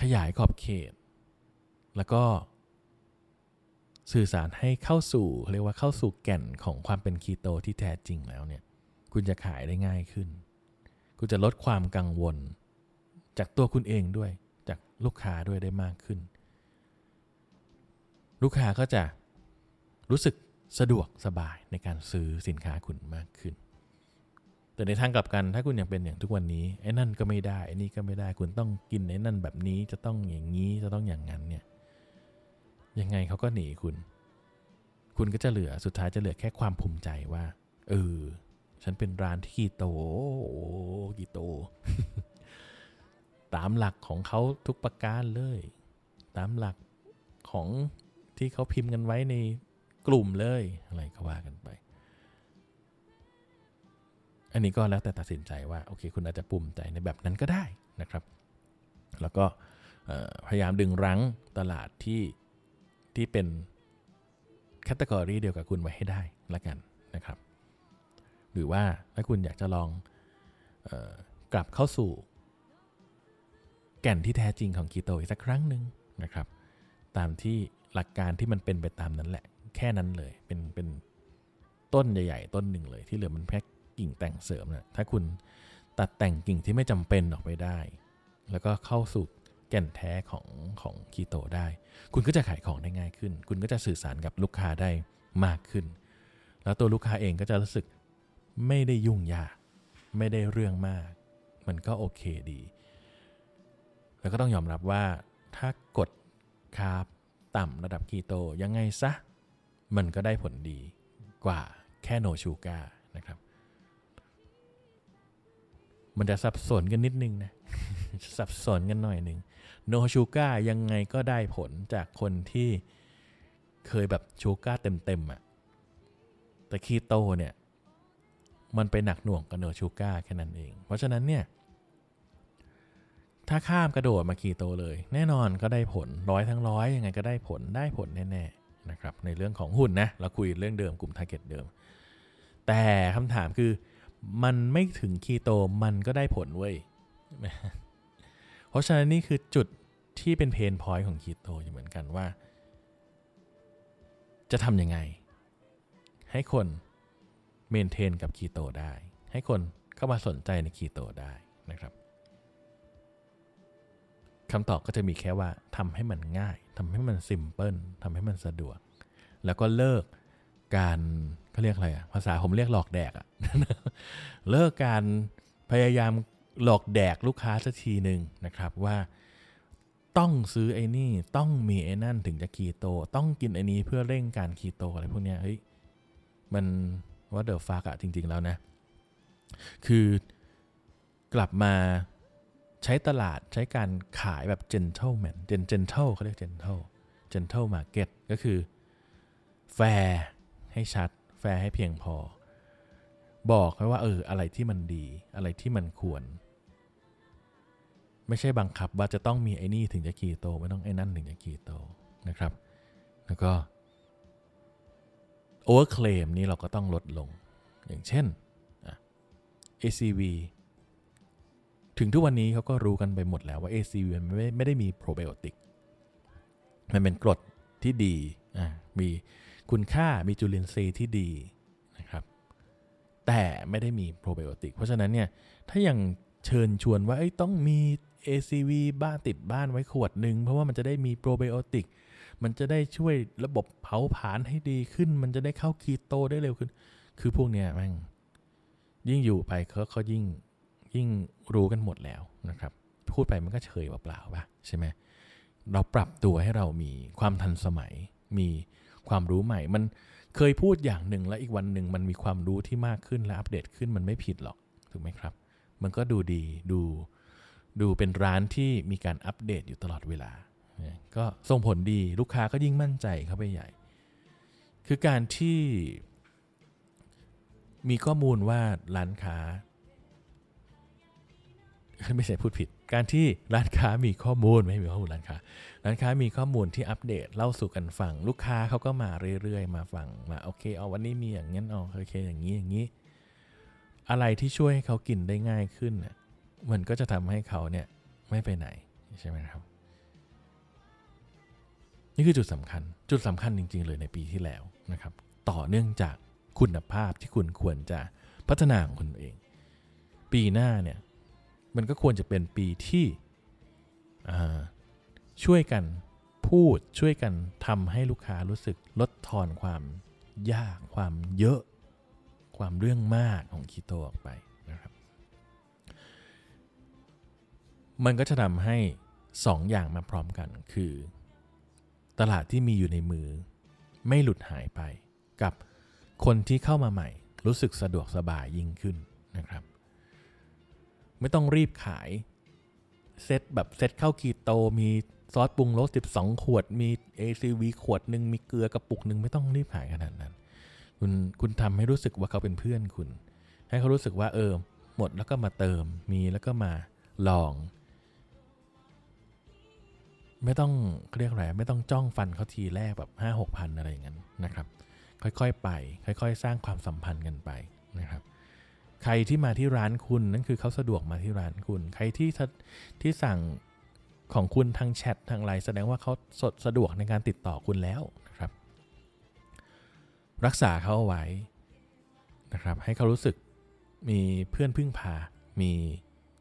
ขยายขอบเขต แล้วก็ สื่อสารให้เข้าสู่เรียกว่าเข้าสู่แก่นของความเป็นคีโตที่แท้จริงแล้วเนี่ยคุณจะขายได้ง่ายขึ้น คุณจะลดความกังวล จากตัวคุณเองด้วยจากลูกค้าด้วยได้มากขึ้น ลูกค้าก็จะรู้สึกสะดวกสบายในการซื้อสินค้าคุณมากขึ้น แต่ในทางกลับกันถ้าคุณยังเป็นอย่างทุกวันนี้ไอ้นั่นก็ไม่ได้ไอ้นี่ก็ไม่ได้คุณต้องกินไอ้นั่นแบบนี้จะต้องอย่างนี้จะต้องอย่างนั้นเนี่ย ยังไงเขาก็หนีคุณ คุณก็จะเหลือสุดท้ายจะเหลือแค่ความภูมิใจว่า เออ ฉันเป็นร้านที่กีโตกีโต ตามหลักของเขาทุกประการเลย ตามหลักของที่เขาพิมพ์กันไว้ในกลุ่มเลยอะไรก็ว่ากันไป อันนี้ก็แล้วแต่ตัดสินใจว่าโอเค คุณอาจจะภูมิใจในแบบนั้นก็ได้นะครับ แล้วก็พยายามดึงรั้งตลาดที่ ที่เป็น category เดียวกับคุณไว้ให้ได้ละกันนะครับ หรือว่าถ้าคุณอยากจะลองออกลับเข้าสู่ แก่นที่แท้จริงของคีโตอีกสักครั้งหนึ่งนะครับ ตามที่หลักการที่มันเป็นไปตามนั้นแหละ แค่นั้นเลย เป็นเป็นต้นใหญ่ ๆ ต้นหนึ่งเลย ที่เหลือมันแค่กิ่งแต่งเสริมนะถ้าคุณตัดแต่งกิ่งที่ไม่จำเป็นออกไปได้ แล้วก็เข้าสู่ แก่นแท้ของของคีโตได้ คุณก็จะขายของได้ง่ายขึ้น คุณก็จะสื่อสารกับลูกค้าได้มากขึ้น แล้วตัวลูกค้าเองก็จะรู้สึกไม่ได้ยุ่งยาก ไม่ได้เรื่องมาก มันก็โอเคดี แล้วก็ต้องยอมรับว่าถ้ากดคาร์บต่ำระดับคีโตยังไงซะ มันก็ได้ผลดีกว่าแค่ no sugar นะครับ มันจะสับสนกันนิดนึงนะ สับสนกันหน่อยหนึ่ง no sugar ยังไงก็ได้ผลจากคนที่เคยแบบ sugar เต็มๆอ่ะแต่คีโตเนี่ย มันไปหนักหน่วงกับ no sugar แค่นั้นเอง เพราะฉะนั้นเนี่ย ถ้าข้ามกระโดดมาคีโตเลย แน่นอนก็ได้ผลร้อยทั้งร้อยยังไงก็ได้ผลได้ผลแน่ๆนะครับ ในเรื่องของหุ้นนะ เราคุยเรื่องเดิมกลุ่ม target เดิม แต่คำถามคือมันไม่ถึงคีโตมันก็ได้ผลเว้ยเพราะฉะนั้นนี่คือจุด ที่เป็น pain point ของคีโตอยู่เหมือนกันว่า จะทำยังไง ให้คน maintain กับคีโตได้ ให้คนเข้ามาสนใจในคีโตได้นะครับคำตอบก็จะมีแค่ว่าทำให้มันง่ายทำให้มัน simpleทำให้มันสะดวก แล้วก็เลิกการเขาเรียกอะไรอะภาษาผมเรียกหลอกแดกอะเลิกการพยายามหลอกแดกลูกค้าสักทีหนึ่งนะครับว่า ต้องซื้อไอ้นี่ต้องมีไอ้นั่นถึงจะคีโต ต้องกินไอ้นี้เพื่อเร่งการคีโตอะไรพวกเนี้ยเฮ้ยมันว่าเดอะฟักอะจริง ๆ แล้วนะ คือกลับมาใช้ตลาดใช้การขายแบบ gentleman gen gentle เขาเรียก gentle gentle market ก็คือ แฟร์ให้ชัด แฟร์ให้เพียงพอ บอกไว้ว่าเอออะไรที่มันดี อะไรที่มันควร ไม่ใช่บังคับว่าจะต้องมีไอ้นี่ถึงจะคีโต ไม่ต้องไอ้นั่นถึงจะคีโตนะครับ แล้วก็ overclaim นี้เราก็ต้องลดลง อย่างเช่น ACV ถึงทุกวันนี้เขาก็รู้กันไปหมดแล้วว่า ACV มันไม่ไม่ได้มีโปรไบโอติก มันเป็นกรดที่ดี มีคุณค่า มีจุลินทรีย์ที่ดีนะครับ แต่ไม่ได้มีโปรไบโอติก เพราะฉะนั้นเนี่ย ถ้ายังเชิญชวนว่าต้องมี ACV บ้านติดบ้านไว้ขวดหนึ่งเพราะว่ามันจะได้มีโปรไบโอติก มันจะได้ช่วยระบบเผาผลาญให้ดีขึ้น มันจะได้เข้าคีโตได้เร็วขึ้น คือพวกเนี้ยแม่งยิ่งอยู่ไปเขาเขายิ่งยิ่งรู้กันหมดแล้วนะครับ พูดไปมันก็เฉยเปล่าๆป่ะใช่ไหมเราปรับตัวให้เรามีความทันสมัย มีความรู้ใหม่ มันเคยพูดอย่างหนึ่งแล้วอีกวันหนึ่งมันมีความรู้ที่มากขึ้นและอัปเดตขึ้นมันไม่ผิดหรอกถูกไหมครับ มันก็ดูดีดู ดูเป็นร้านที่มีการอัปเดตอยู่ตลอดเวลา ก็ส่งผลดีลูกค้าก็ยิ่งมั่นใจเข้าไปใหญ่ คือการที่มีข้อมูลว่าร้านค้า ไม่ใช่พูดผิด การที่ร้านค้ามีข้อมูลไม่มีข้อมูลร้านค้า ร้านค้ามีข้อมูลที่อัปเดตเล่าสู่กันฟัง ลูกค้าเขาก็มาเรื่อยๆ มาฟังมาโอเคเอาวันนี้มีอย่างนั้นเอาโอเคอย่างนี้อย่างนี้ อะไรที่ช่วยให้เขากินได้ง่ายขึ้นน่ะ มันก็จะทำให้เขาเนี่ยไม่ไปไหนใช่ไหมครับ นี่คือจุดสำคัญจุดสำคัญจริง ๆ เลยในปีที่แล้วนะครับ ต่อเนื่องจากคุณภาพที่คุณควรจะพัฒนาของคุณเอง ปีหน้าเนี่ยมันก็ควรจะเป็นปีที่ช่วยกันพูดช่วยกันทำให้ลูกค้ารู้สึกลดทอนความยากความเยอะ ความเรื่องมากของคีโตออกไป มันก็จะทำให้สองอย่างมาพร้อมกันคือ ตลาดที่มีอยู่ในมือ ไม่หลุดหายไปกับคนที่เข้ามาใหม่ รู้สึกสะดวกสบายยิ่งขึ้นนะครับ ไม่ต้องรีบขายเซตแบบเซตเข้าคีโต มีซอสปรุงรส12 ขวด มี ACV ขวดหนึ่งมีเกลือกระปุกหนึ่งไม่ต้องรีบขายขนาดนั้น คุณคุณทำให้รู้สึกว่าเขาเป็นเพื่อนคุณ ให้เขารู้สึกว่าเออหมดแล้วก็มาเติมมีแล้วก็มาลอง ไม่ต้องเรียกอะไรไม่ต้องจ้องฟันเขาทีแรกแบบห้าหกพันอะไรอย่างนั้นนะครับ ค่อยๆไป ค่อย ๆ สร้างความสัมพันธ์กันไปนะครับ ใครที่มาที่ร้านคุณนั่นคือเขาสะดวกมาที่ร้านคุณ ใครที่ที่สั่งของคุณทางแชททางไลน์แสดงว่าเขาสดสะดวกในการติดต่อคุณแล้วนะครับ รักษาเขาเอาไว้นะครับ ให้เขารู้สึกมีเพื่อนพึ่งพา มี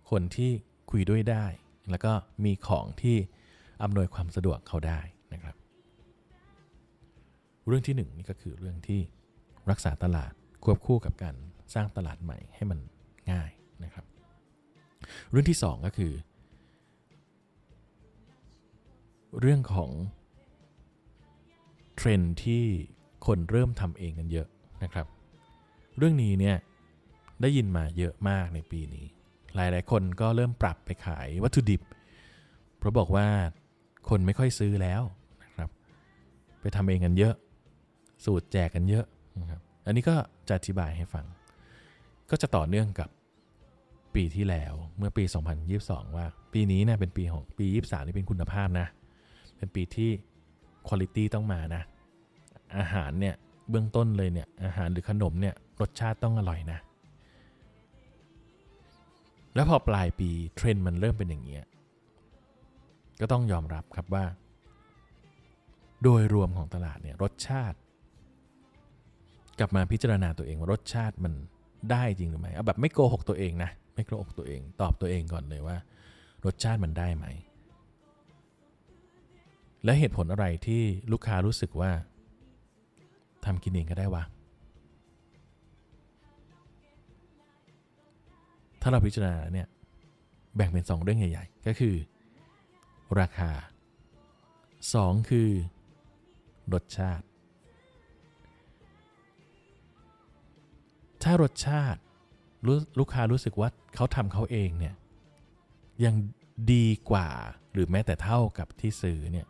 คนที่คุยด้วยได้ แล้วก็มีของที่ อำนวยความสะดวกเขาได้นะครับ เรื่องที่หนึ่งนี่ก็คือเรื่องที่รักษาตลาดควบคู่กับการสร้างตลาดใหม่ให้มันง่ายนะครับ เรื่องที่สองก็คือ เรื่องของเทรนที่คนเริ่มทำเองกันเยอะนะครับ เรื่องนี้เนี่ยได้ยินมาเยอะมากในปีนี้ หลาย ๆ คนก็เริ่มปรับไปขายวัตถุดิบ เพราะบอกว่า คนไม่ค่อยซื้อแล้วนะครับ ไปทำเองกันเยอะ สูตรแจกกันเยอะนะครับอันนี้ก็จะอธิบายให้ฟัง ก็จะต่อเนื่องกับปีที่แล้วเมื่อปี 2022 ว่า ปีนี้นี่ยเป็นปีของปี 23 นี่เป็นคุณภาพนะ เป็นปีที่คุณภาพต้องมานะ อาหารเนี่ยเบื้องต้นเลยเนี่ยอาหารหรือขนมเนี่ยรสชาติต้องอร่อยนะ แล้วพอปลายปีเทรนด์มันเริ่มเป็นอย่างเงี้ย ก็ต้องยอมรับครับว่า โดยรวมของตลาดเนี่ยรสชาติ กลับมาพิจารณาตัวเองว่ารสชาติมันได้จริงหรือไม่เอาแบบไม่โกหกตัวเองนะไม่โกหกตัวเอง ตอบตัวเองก่อนเลยว่า รสชาติมันได้ไหม และเหตุผลอะไรที่ลูกค้ารู้สึกว่าทำกินเองก็ได้วะถ้าเราพิจารณาเนี่ยแบ่งเป็น 2 เรื่องใหญ่ ๆ ก็คือ ราคา 2 คือ รสชาติ ถ้ารสชาติลูกค้ารู้สึกว่าเขาทำเขาเองเนี่ยยังดีกว่าหรือแม้แต่เท่ากับที่ซื้อเนี่ย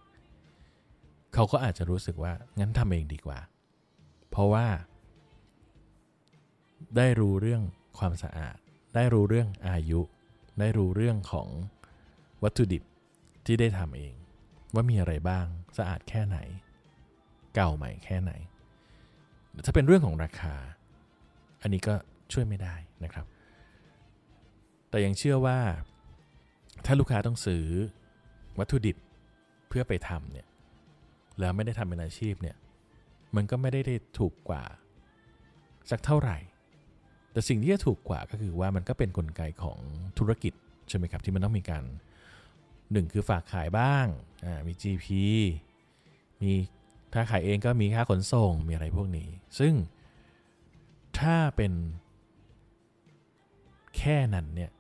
เขาก็อาจจะรู้สึกว่างั้นทำเองดีกว่า เพราะว่า ได้รู้เรื่องความสะอาด ได้รู้เรื่องอายุ ได้รู้เรื่องของวัตถุดิบ ที่ได้ทำเอง ว่ามีอะไรบ้างสะอาดแค่ไหน เก่าใหม่แค่ไหน ถ้าเป็นเรื่องของราคา อันนี้ก็ช่วยไม่ได้นะครับ แต่ยังเชื่อว่า ถ้าลูกค้าต้องซื้อวัตถุดิบเพื่อไปทำเนี่ยแล้วไม่ได้ทำเป็นอาชีพเนี่ยมันก็ไม่ได้ถูกกว่า สักเท่าไหร่ แต่สิ่งที่จะถูกกว่าก็คือว่ามันก็เป็นนกลไกของธุรกิจใช่ไหมครับที่มันต้องมีการ หนึ่งคือฝากขายบ้างมี GP มีถ้าขายเองก็มีค่าขนส่งมีอะไรพวกนี้ ซึ่งถ้าเป็นแค่นั้นเนี่ย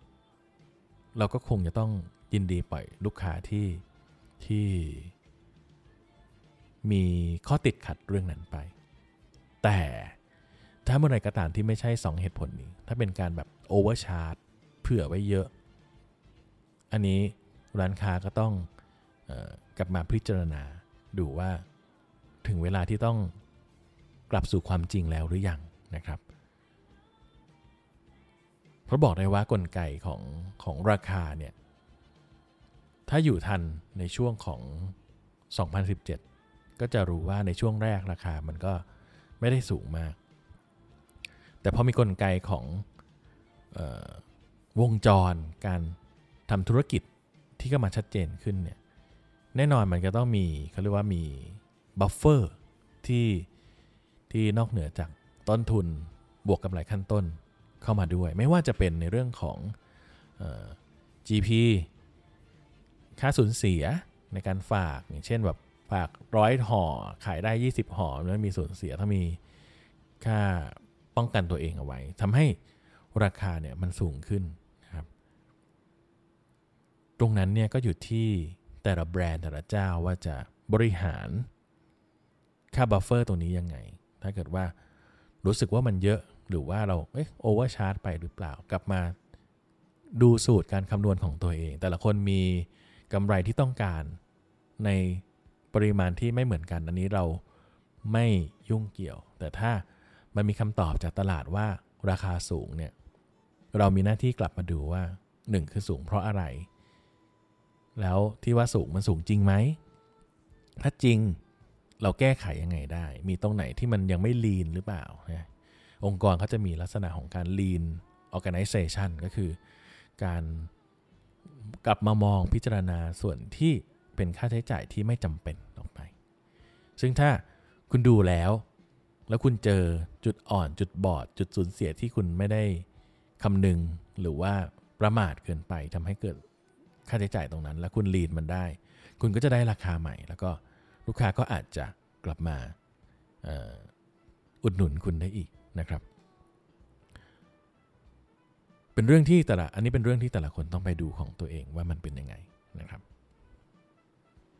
เราก็คงจะต้องยินดีปล่อยลูกค้าที่ที่มีข้อติดขัดเรื่องนั้นไป แต่ถ้าเมื่อไรก็ตามที่ไม่ใช่ 2 เหตุผลนี้ ถ้าเป็นการแบบ overchargeเผื่อไว้เยอะ อันนี้ ร้านค้าก็ต้องออกลับมาพิจารณาดูว่าถึงเวลาที่ต้องกลับสู่ความจริงแล้วหรือยังนะครับเพราะบอกได้ว่ากลไกของของราคาเนี่ยถ้าอยู่ทันในช่วงของ 2017 ก็จะรู้ว่าในช่วงแรกราคามันก็ไม่ได้สูงมาก แต่พอมีกลไกของออวงจรการทำธุรกิจ ที่ก็มาชัดเจนขึ้นเนี่ยแน่นอนมันก็ต้องมีเขาเรียกว่ามี buffer ที่ที่นอกเหนือจากต้นทุนบวกกำไรขั้นต้นเข้ามาด้วย ไม่ว่าจะเป็นในเรื่องของออ GP ค่าสูญเสียในการฝากอย่างเช่นแบบฝากร้อยห่อขายได้ 20ห่อแล้วมีสูญเสียถ้ามีค่าป้องกันตัวเองเอาไว้ทำให้ราคาเนี่ยมันสูงขึ้น ตรงนั้นเนี่ยก็อยู่ที่แต่ละแบรนด์แต่ละเจ้าว่าจะบริหารค่า buffer ตรงนี้ยังไง ถ้าเกิดว่ารู้สึกว่ามันเยอะหรือว่าเราเอ๊ะ overcharge ไปหรือเปล่ากลับมาดูสูตรการคำนวณของตัวเอง แต่ละคนมีกำไรที่ต้องการในปริมาณที่ไม่เหมือนกัน อันนี้เราไม่ยุ่งเกี่ยว แต่ถ้ามันมีคำตอบจากตลาดว่าราคาสูงเนี่ยเรามีหน้าที่กลับมาดูว่า 1 คือสูงเพราะอะไร แล้วที่ว่าสูงมันสูงจริงไหม ถ้าจริงเราแก้ไขยังไงได้ มีตรงไหนที่มันยังไม่ลีนหรือเปล่าองค์กรเขาจะมีลักษณะของการ lean organization ก็คือการกลับมามองพิจารณาส่วนที่เป็นค่าใช้จ่ายที่ไม่จำเป็นออกไป ซึ่งถ้าคุณดูแล้ว แล้วคุณเจอจุดอ่อนจุดบอด จุดสูญเสียที่คุณไม่ได้คำนึงหรือว่าประมาทเกินไปทำให้เกิด ค่าใช้จ่ายตรงนั้น แล้วคุณลีดมันได้ คุณก็จะได้ราคาใหม่ แล้วก็ลูกค้าก็อาจจะกลับมาอุดหนุนคุณได้อีกนะครับ เป็นเรื่องที่แต่ละอันนี้เป็นเรื่องที่แต่ละคนต้องไปดูของตัวเองว่ามันเป็นยังไงนะครับ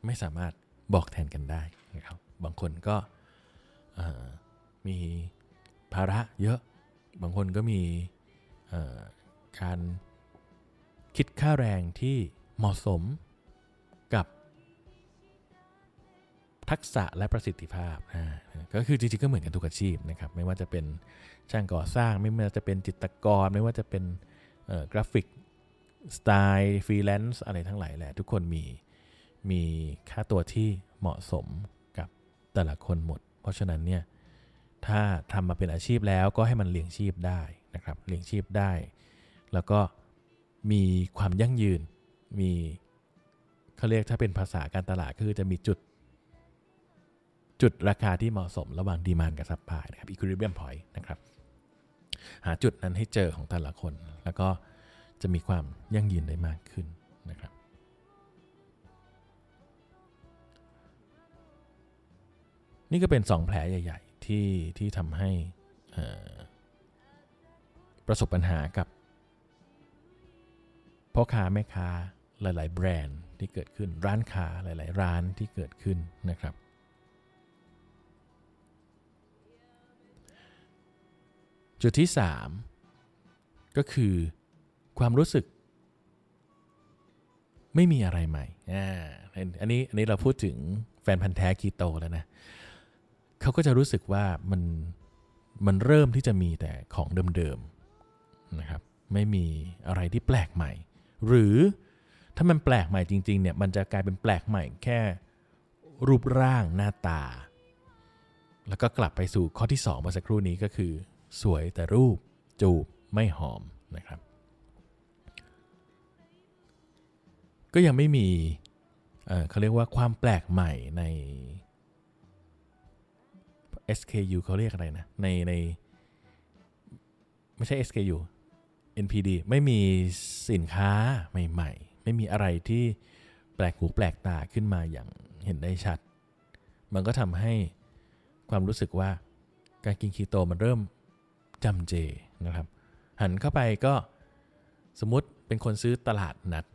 ไม่สามารถบอกแทนกันได้นะครับ บางคนก็มีภาระเยอะ บางคนก็มีการคิดค่าแรงที่ เหมาะสมกับทักษะและประสิทธิภาพก็คือจริงๆก็เหมือนกันทุกอาชีพนะครับไม่ว่าจะเป็นช่างก่อสร้าง ไม่ว่าจะเป็นจิตรกร ไม่ว่าจะเป็นกราฟิกสไตล์ฟรีแลนซ์อะไรทั้งหลายแหละทุกคนมีมีค่าตัวที่เหมาะสมกับแต่ละคนหมด เพราะฉะนั้นเนี่ยถ้าทำมาเป็นอาชีพแล้วก็ให้มันเลี้ยงชีพได้นะครับเลี้ยงชีพได้ แล้วก็มีความยั่งยืน มีเขาเรียกถ้าเป็นภาษาการตลาดคือจะมีจุด จุดราคาที่เหมาะสมระหว่าง demand กับ supply นะครับ equilibrium point นะครับ หาจุดนั้นให้เจอของแต่ละคน แล้วก็จะมีความยั่งยืนได้มากขึ้นนะครับนี่ก็เป็น 2 แผลใหญ่ ๆ ที่ที่ทำให้ประสบปัญหากับพ่อค้าแม่ค้า หลาย ๆ แบรนด์ที่เกิดขึ้นร้านค้าหลาย ๆ ร้านที่เกิดขึ้นนะครับ จุดที่ 3 ก็คือความรู้สึก ไม่มีอะไรใหม่อ่าอันนี้อันนี้เราพูดถึงแฟนพันธ์แท้คีโตแล้วนะเขาก็จะรู้สึกว่ามันมันเริ่มที่จะมีแต่ของเดิม ๆ นะครับ ไม่มีอะไรที่แปลกใหม่ หรือ ถ้ามันแปลกใหม่จริงๆเนี่ยมันจะกลายเป็นแปลกใหม่แค่รูปร่างหน้าตา แล้วก็กลับไปสู่ข้อที่2เมื่อสักครู่นี้ก็คือ สวยแต่รูปจูบไม่หอมนะครับ ก็ยังไม่มีเเขาเรียกว่าความแปลกใหม่ใน SKU เขาเรียกอะไรนะ ในในไม่ใช่ SKU NPD ไม่มีสินค้าใหม่ ๆ ไม่มีอะไรที่แปลกหูแปลกตาขึ้นมาอย่างเห็นได้ชัด มันก็ทำให้ความรู้สึกว่าการกินคีโตมันเริ่มจำเจนะครับ หันเข้าไปก็สมมติเป็นคนซื้อตลาดนัด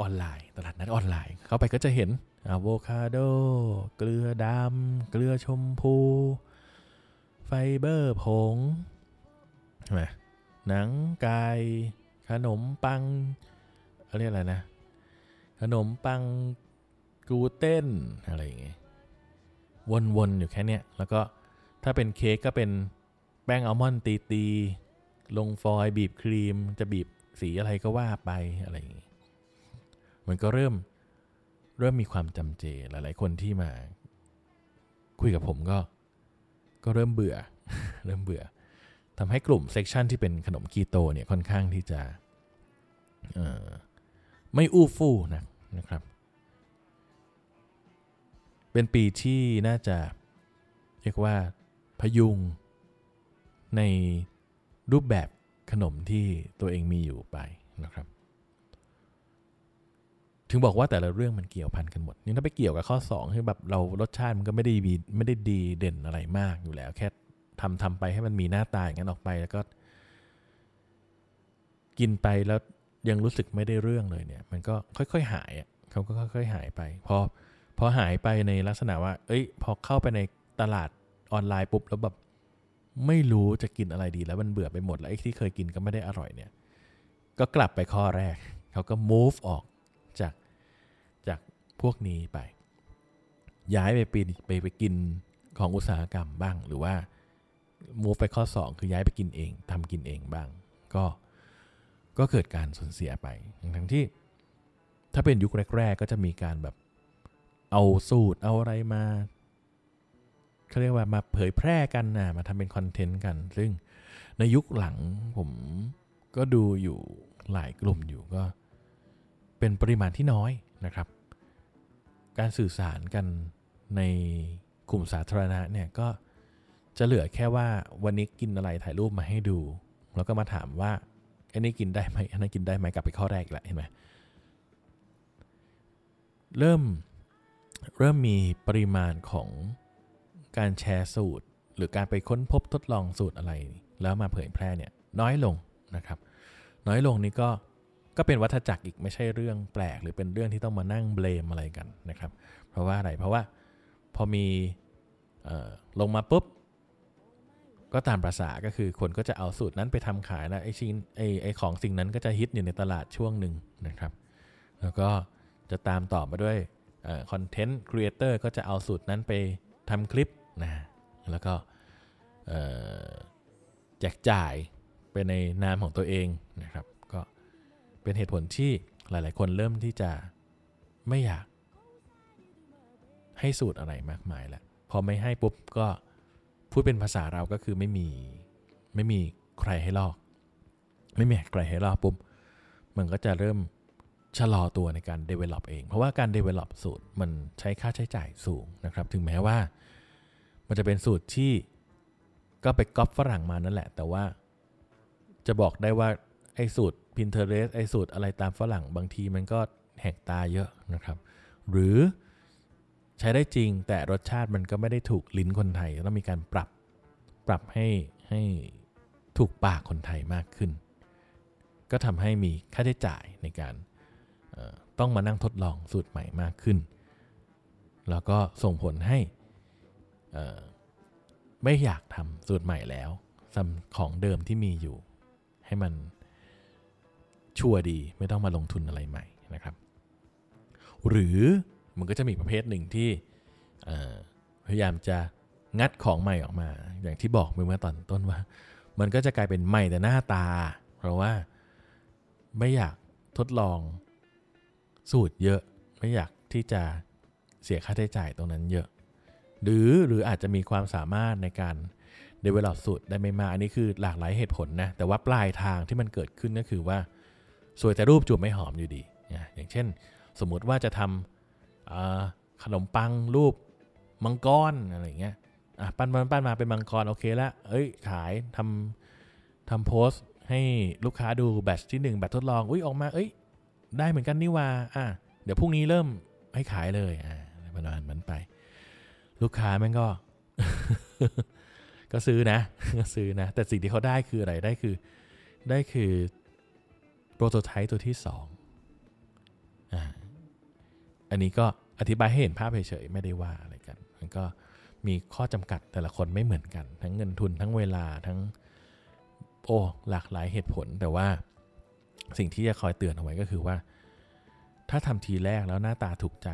ออนไลน์ ตลาดนัดออนไลน์ เข้าไปก็จะเห็นอะโวคาโด เกลือดำเกลือชมพู ไฟเบอร์ผงใช่ไหมหนังไก่ขนมปัง เขาเรียกอะไรนะ ขนมปังกลูเต้นอะไรอย่างเงี้ยวนๆอยู่แค่เนี้ยแล้วก็ถ้าเป็นเค้กก็เป็นแป้งอัลมอนด์ตีๆลงฟอยล์บีบครีม จะบีบสีอะไรก็ว่าไปอะไรอย่างงี้มันก็เริ่มเริ่มมีความจำเจหลาย ๆ คนที่มา คุยกับผมก็ ก็เริ่มเบื่อ เริ่มเบื่อทำให้กลุ่มเซกชันที่เป็นขนมคีโตเนี่ยค่อนข้างที่จะเอ่อ ไม่อู้ฟู่นะนะครับ เป็นปีที่น่าจะเรียกว่าพยุงในรูปแบบขนมที่ตัวเองมีอยู่ไปนะครับ ถึงบอกว่าแต่ละเรื่องมันเกี่ยวพันกันหมด นี่ถ้าไปเกี่ยวกับข้อ2คือแบบเรารสชาติมันก็ไม่ได้ดีไม่ได้ดีเด่นอะไรมากอยู่แล้ว แค่ทำทำไปให้มันมีหน้าตาอย่างนั้นออกไปแล้วก็ กินไปแล้ว ยังรู้สึกไม่ได้เรื่องเลยเนี่ย มันก็ค่อยๆหายอะเขาก็ค่อยๆหายไป พอพอหายไปในลักษณะว่า เอ้ย พอเข้าไปในตลาดออนไลน์ปุ๊บแล้วแบบไม่รู้จะกินอะไรดีแล้วมันเบื่อไปหมดแล้วไอ้ที่เคยกินก็ไม่ได้อร่อยเนี่ย ก็กลับไปข้อแรก เขาก็ move ออกจากจากพวกนี้ไป ย้ายไปปีไปไปกินของอุตสาหกรรมบ้าง หรือว่า move ไปข้อ 2 คือย้ายไปกินเองทำกินเองบ้าง ก็ ก็เกิดการสูญเสียไปทั้งที่ ถ้าเป็นยุคแรก ๆ ก็จะมีการแบบเอาสูตรเอาอะไรมาเขาเรียกว่ามาเผยแพร่กันนะมาทำเป็นคอนเทนต์กัน ซึ่งในยุคหลังผมก็ดูอยู่หลายกลุ่มอยู่ก็เป็นปริมาณที่น้อยนะครับ การสื่อสารกันในกลุ่มสาธารณะเนี่ยก็จะเหลือแค่ว่าวันนี้กินอะไรถ่ายรูปมาให้ดู แล้วก็มาถามว่า อ้นี่กินได้ไหมอันนั้นกินได้ไหมกลับไปข้อแรกอีกแล้วเห็นไหมเริ่มเริ่มมีปริมาณของการแชร์สูตร หรือการไปค้นพบทดลองสูตรอะไร แล้วมาเผยแพร่เนี่ยน้อยลงนะครับ น้อยลงนี่ก็ก็เป็นวัฏจักรอีกไม่ใช่เรื่องแปลก หรือเป็นเรื่องที่ต้องมานั่งเบลมอะไรกันนะครับ เพราะว่าอะไรเพราะว่าพอมีเออลงมาปุ๊บ ก็ตามประษาก็คือคนก็จะเอาสูตรนั้นไปทำขายแล้วไอ้ชิ้นไอ้ไอ้ของสิ่งนั้นก็จะฮิตอยู่ในตลาดช่วงหนึ่งนะครับ แล้วก็จะตามต่อมาด้วยคอนเทนต์ครีเอเตอร์ก็จะเอาสูตรนั้นไปทำคลิปนะแล้วก็แจกจ่ายไปในนามของตัวเองนะครับ ก็เป็นเหตุผลที่หลาย ๆ คนเริ่มที่จะไม่อยากให้สูตรอะไรมากมายแล้วพอไม่ให้ปุ๊บก็ พูดเป็นภาษาเราก็คือไม่มีไม่มีใครให้ลอก ไม่มีใครให้ลอกปุ๊บมันก็จะเริ่มชะลอตัวในการ develop เอง เพราะว่าการ develop สูตรมันใช้ค่าใช้จ่ายสูงนะครับ ถึงแม้ว่า มันจะเป็นสูตรที่ก็ไปก๊อปฝรั่งมานั่นแหละ แต่ว่าจะบอกได้ว่า ไอ้สูตร Pinterest ไอ้สูตรอะไรตามฝรั่งบางทีมันก็แหกตาเยอะนะครับ หรือ ใช้ได้จริง แต่รสชาติมันก็ไม่ได้ถูกลิ้นคนไทยต้องมีการปรับปรับให้ให้ถูกปากคนไทยมากขึ้น ก็ทำให้มีค่าใช้จ่ายในการต้องมานั่งทดลองสูตรใหม่มากขึ้น แล้วก็ส่งผลให้ไม่อยากทำสูตรใหม่แล้วซำของเดิมที่มีอยู่ ให้มันชัวร์ดีไม่ต้องมาลงทุนอะไรใหม่นะครับ หรือ มันก็จะมีประเภทหนึ่งที่พยายามจะงัดของใหม่ออกมา อย่างที่บอกเมื่อตอนต้นว่า มันก็จะกลายเป็นใหม่แต่หน้าตา เพราะว่าไม่อยากทดลองสูตรเยอะ ไม่อยากที่จะเสียค่าใช้จ่ายตรงนั้นเยอะ หรือหรืออาจจะมีความสามารถในการ develop สูตรได้ไม่มาก อันนี้คือหลากหลายเหตุผลนะ แต่ว่าปลายทางที่มันเกิดขึ้นก็คือว่า สวยแต่รูปจูบไม่หอมอยู่ดีนะอย่างเช่น สมมุติว่าจะทำอ่า ขนมปังรูปมังกรอะไรเงี้ยอะปั้นปั้นปั้นมาเป็นมังกรโอเคละเอ้ยขายทำทำโพสต์ให้ลูกค้าดูแบตช์ที่หนึ่งแบตทดลองอุ้ยออกมาเอ้ยได้เหมือนกันนี่ว่าอะเดี๋ยวพรุ่งนี้เริ่มให้ขายเลยอ่าประมาณนั้นไป ลูกค้าแม่งก็ ก็ซื้อนะก็ซื้อนะ แต่สิ่งที่เขาได้คืออะไรได้คือ ได้คือโปรโตไทป์ตัวที่สองอ่า อันนี้ก็อธิบายให้เห็นภาพเฉยๆไม่ได้ว่าอะไรกัน มันก็มีข้อจำกัดแต่ละคนไม่เหมือนกัน ทั้งเงินทุนทั้งเวลาทั้งโอ้หลากหลายเหตุผล แต่ว่าสิ่งที่จะคอยเตือนเอาไว้ก็คือว่า ถ้าทำทีแรกแล้วหน้าตาถูกใจ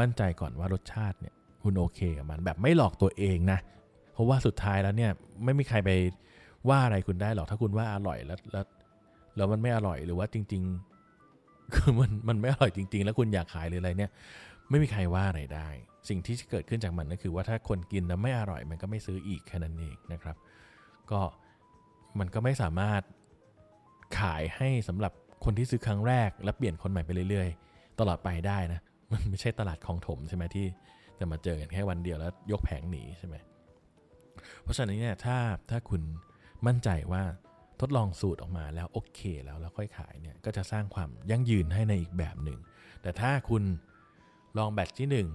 มั่นใจก่อนว่ารสชาติเนี่ยคุณโอเคกับมันแบบไม่หลอกตัวเองนะ เพราะว่าสุดท้ายแล้วเนี่ยไม่มีใครไปว่าอะไรคุณได้หรอกถ้าคุณว่าอร่อยแล้วแล้วแล้วมันไม่อร่อยหรือว่าจริง ๆ คือมันมันไม่อร่อยจริง ๆ แล้วคุณอยากขายหรืออะไรเนี่ย ไม่มีใครว่าอะไรได้ สิ่งที่เกิดขึ้นจากมันก็คือว่าถ้าคนกินแล้วไม่อร่อยมันก็ไม่ซื้ออีกแค่นั้นเองนะครับ ก็มันก็ไม่สามารถขายให้สำหรับคนที่ซื้อครั้งแรก แล้วเปลี่ยนคนใหม่ไปเรื่อยๆ ตลอดไปได้นะมันไม่ใช่ตลาดของถมใช่ไหมที่จะมาเจอกันแค่วันเดียวแล้วยกแผงหนีใช่ไหมเพราะฉะนั้นเนี่ยถ้าถ้าคุณมั่นใจว่า ทดลองสูตรออกมาแล้วโอเคแล้วแล้วค่อยขายเนี่ยก็จะสร้างความยั่งยืนให้ในอีกแบบหนึ่ง แต่ถ้าคุณลองแบตที่หนึ่ง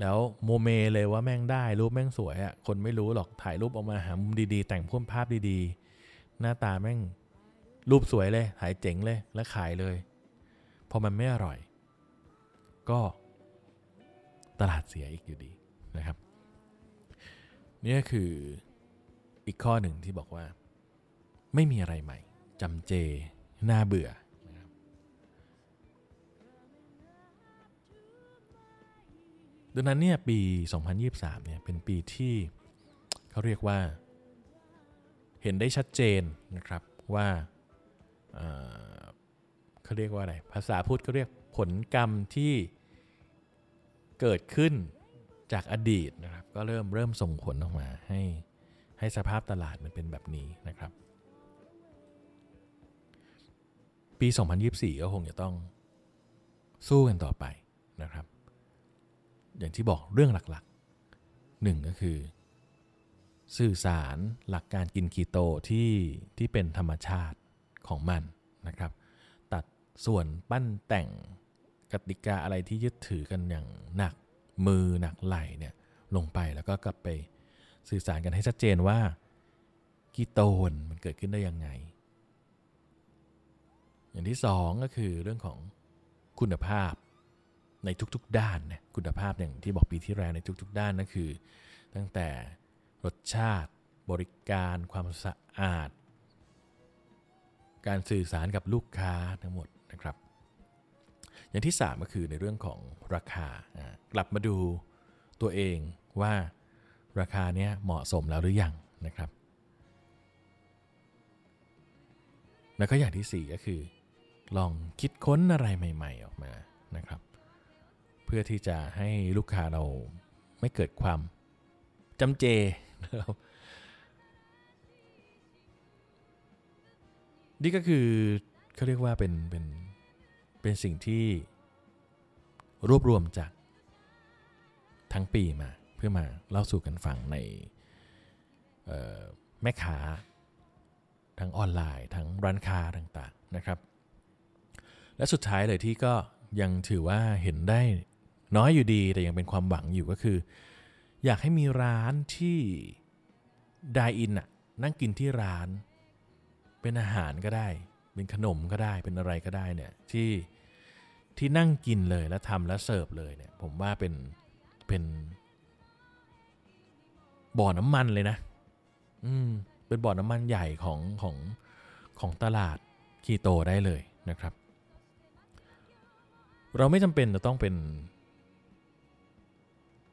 แล้วโมเมเลยว่าแม่งได้รูปแม่งสวยอะ่ะคนไม่รู้หรอกถ่ายรูปออกมาหามุมดีๆ แต่งพุ่มภาพดีๆ หน้าตาแม่งรูปสวยเลยถ่ายเจ๋งเลยแล้วขายเลยพอมันไม่อร่อย ก็ตลาดเสียอีกอยู่ดีนะครับนี่คืออีกข้อหนึ่งที่บอกว่า ไม่มีอะไรใหม่จำเจน่าเบื่อนะครับดังนั้นเนี่ยปี 2023เนี่ยเป็นปีที่เขาเรียกว่า เห็นได้ชัดเจนนะครับว่าเอ่อเขาเรียกว่าอะไร ภาษาพูดเขาเรียกผลกรรมที่เกิดขึ้นจากอดีตนะครับ ก็เริ่มเริ่มส่งผลออกมาให้ให้สภาพตลาดมันเป็นแบบนี้นะครับ ปี 2024 ก็คงจะต้องสู้กันต่อไปนะครับ อย่างที่บอกเรื่องหลักๆหนึ่งก็คือ สื่อสารหลักการกินคีโตที่ที่เป็นธรรมชาติของมันนะครับ ตัดส่วนปั้นแต่งกติกาอะไรที่ยึดถือกันอย่างหนักมือหนักไหลเนี่ยลงไปแล้วก็กลับไปสื่อสารกันให้ชัดเจนว่าคีโตนมันเกิดขึ้นได้ยังไง อย่างที่สองก็คือเรื่องของคุณภาพในทุกๆด้านนะคุณภาพอย่างที่บอกปีที่แล้วในทุกๆ ด้านนั่นคือ ตั้งแต่รสชาติบริการความสะอาด การสื่อสารกับลูกค้าทั้งหมดนะครับ อย่างที่ 3 ก็คือในเรื่องของราคาอ่ากลับมาดูตัวเองว่าราคาเนี้ยเหมาะสมแล้วหรือยังนะครับ แล้วก็อย่างที่ 4 ก็คือ ลองคิดค้นอะไรใหม่ ๆ ออกมานะครับ เพื่อที่จะให้ลูกค้าเราไม่เกิดความจำเจนะครับนี่ก็คือเขาเรียกว่าเป็นเป็นเป็นสิ่งที่รวบรวมจากทั้งปีมาเพื่อมาเล่าสู่กันฟังในแม่ค้าทั้งออนไลน์ทั้งร้านค้าต่างๆนะครับ และสุดท้ายเลยที่ก็ยังถือว่าเห็นได้น้อยอยู่ดีแต่ยังเป็นความหวังอยู่ก็คือ อยากให้มีร้านที่ไดอินอะนั่งกินที่ร้าน เป็นอาหารก็ได้ เป็นขนมก็ได้เป็นอะไรก็ได้เนี่ยที่ที่นั่งกินเลยแล้วทำแล้วเสิร์ฟเลยเนี่ย ผมว่าเป็นเป็นบ่อน้ำมันเลยนะ อืม เป็นบ่อน้ำมันใหญ่ของของของตลาดคีโตได้เลยนะครับ เราไม่จำเป็นจะต้องเป็น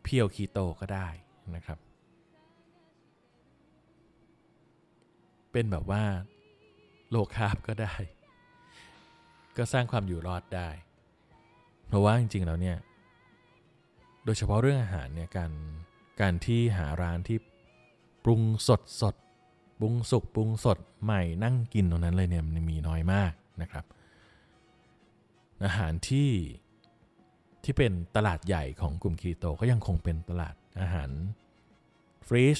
เพียวคีโตก็ได้นะครับ เป็นแบบว่าโลคาบก็ได้ ก็สร้างความอยู่รอดได้ เพราะว่าจริงๆแล้วเนี่ย โดยเฉพาะเรื่องอาหารเนี่ยการการที่หาร้านที่ปรุงสดสดปรุงสุกปรุงสดใหม่นั่งกินตรงนั้นเลยเนี่ยมันมีน้อยมากนะครับ อาหารที่ที่เป็นตลาดใหญ่ของกลุ่มคีโตก็ยังคงเป็นตลาดอาหารฟรีช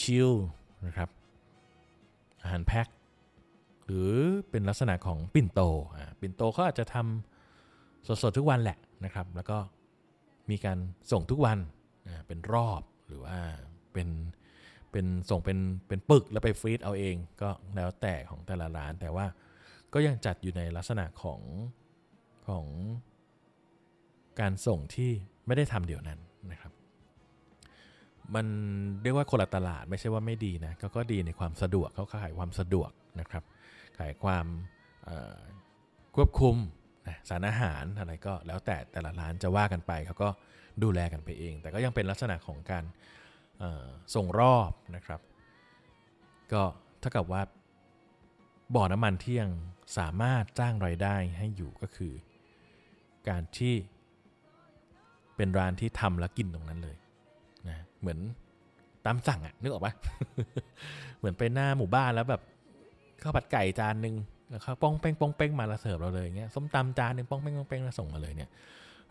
ชิลนะครับอาหารแพ็คหรือเป็นลักษณะของปิ่นโตปิ่นโตเขาอาจจะทำสดๆทุกวันแหละนะครับ แล้วก็มีการส่งทุกวันเป็นรอบหรือว่าเป็นเป็นส่งเป็นเป็นปึกแล้วไปฟรีซเอาเองก็แล้วแต่ของแต่ละร้านแต่ว่า ก็ยังจัดอยู่ในลักษณะของของการส่งที่ไม่ได้ทำเดี๋ยวนั้นนะครับ มันเรียกว่าคนละตลาดไม่ใช่ว่าไม่ดีนะ ก็ก็ดีในความสะดวกเขาขายความสะดวกนะครับ ขายความควบคุมนะสารอาหารอะไรก็แล้วแต่แต่ละร้านจะว่ากันไปเขาก็ดูแลกันไปเอง แต่ก็ยังเป็นลักษณะของการส่งรอบนะครับ ก็เท่ากับว่า บ่อน้ำมันที่ยังสามารถจ้างรายได้ให้อยู่ก็คือ การที่เป็นร้านที่ทำแล้วกินตรงนั้นเลยนะเหมือนตามสั่งอะนึกออกปะเหมือนไปหน้าหมู่บ้านแล้วแบบข้าวผัดไก่จานหนึ่งแล้วเขาป้องเป้งป้องเป้งมาแล้วเสิร์ฟเราเลยอย่างเงี้ยส้มตำจานหนึ่งป้องเป้งป้องเป้งแล้วส่งมาเลยเนี่ย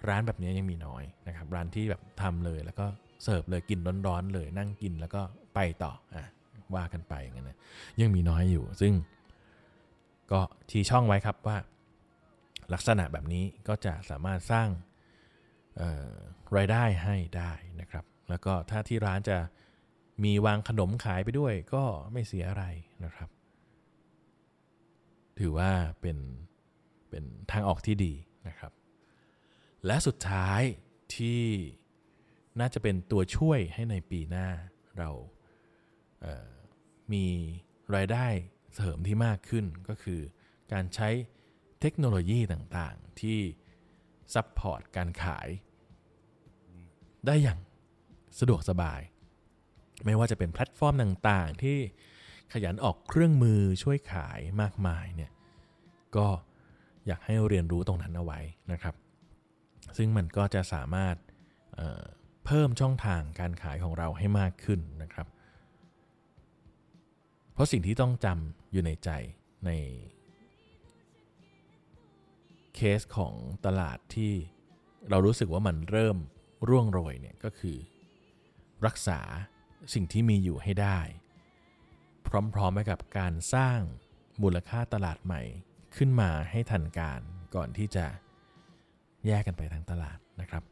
ร้านแบบนี้ยังมีน้อยนะครับ ร้านที่แบบทำเลยแล้วก็เสิร์ฟเลยกินร้อนๆเลยนั่งกินแล้วก็ไปต่ออะว่ากันไปอย่างเงี้ยนะยังมีน้อยอยู่ ซึ่ง ก็ชี้ช่องไว้ครับว่า ลักษณะแบบนี้ก็จะสามารถสร้างรายได้ให้ได้นะครับ แล้วก็ถ้าที่ร้านจะมีวางขนมขายไปด้วยก็ไม่เสียอะไรนะครับ ถือว่าเป็นเป็นทางออกที่ดีนะครับ และสุดท้ายที่น่าจะเป็นตัวช่วยให้ในปีหน้าเราเอ่อมีรายได้ เสริมที่มากขึ้นก็คือการใช้เทคโนโลยีต่างๆ ที่ support การขาย ได้อย่างสะดวกสบาย ไม่ว่าจะเป็นแพลตฟอร์มต่างๆ ที่ขยันออกเครื่องมือช่วยขายมากมายเนี่ยก็อยากให้เรียนรู้ตรงนั้นเอาไว้นะครับ ซึ่งมันก็จะสามารถเพิ่มช่องทางการขายของเราให้มากขึ้นนะครับ เพราะสิ่งที่ต้องจำอยู่ในใจในเคสของตลาดที่เรารู้สึกว่ามันเริ่มร่วงโรยเนี่ยก็คือ รักษาสิ่งที่มีอยู่ให้ได้ พร้อมๆไปกับการสร้างมูลค่าตลาดใหม่ขึ้นมาให้ทันการก่อนที่จะแยกกันไปทางตลาดนะครับ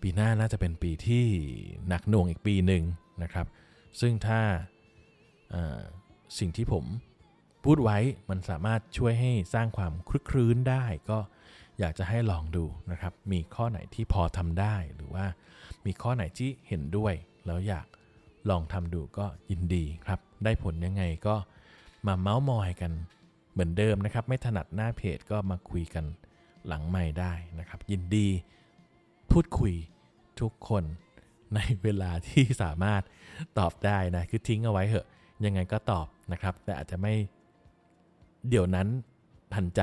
ปีหน้าน่าจะเป็นปีที่หนักหน่วงอีกปีหนึ่งนะครับ ซึ่งถ้า สิ่งที่ผมพูดไว้มันสามารถช่วยให้สร้างความคลึกครื้นได้ก็อยากจะให้ลองดูนะครับ มีข้อไหนที่พอทำได้หรือว่ามีข้อไหนที่เห็นด้วย แล้วอยากลองทำดูก็ยินดีครับ ได้ผลยังไงก็มาเมาส์มอยกันเหมือนเดิมนะครับ ไม่ถนัดหน้าเพจก็มาคุยกันหลังไม่ได้นะครับ ยินดีพูดคุยทุกคนในเวลาที่สามารถตอบได้นะ คือทิ้งเอาไว้เหอะ ยังไงก็ตอบ นะครับ แต่อาจจะไม่เดี๋ยวนั้นทันใจ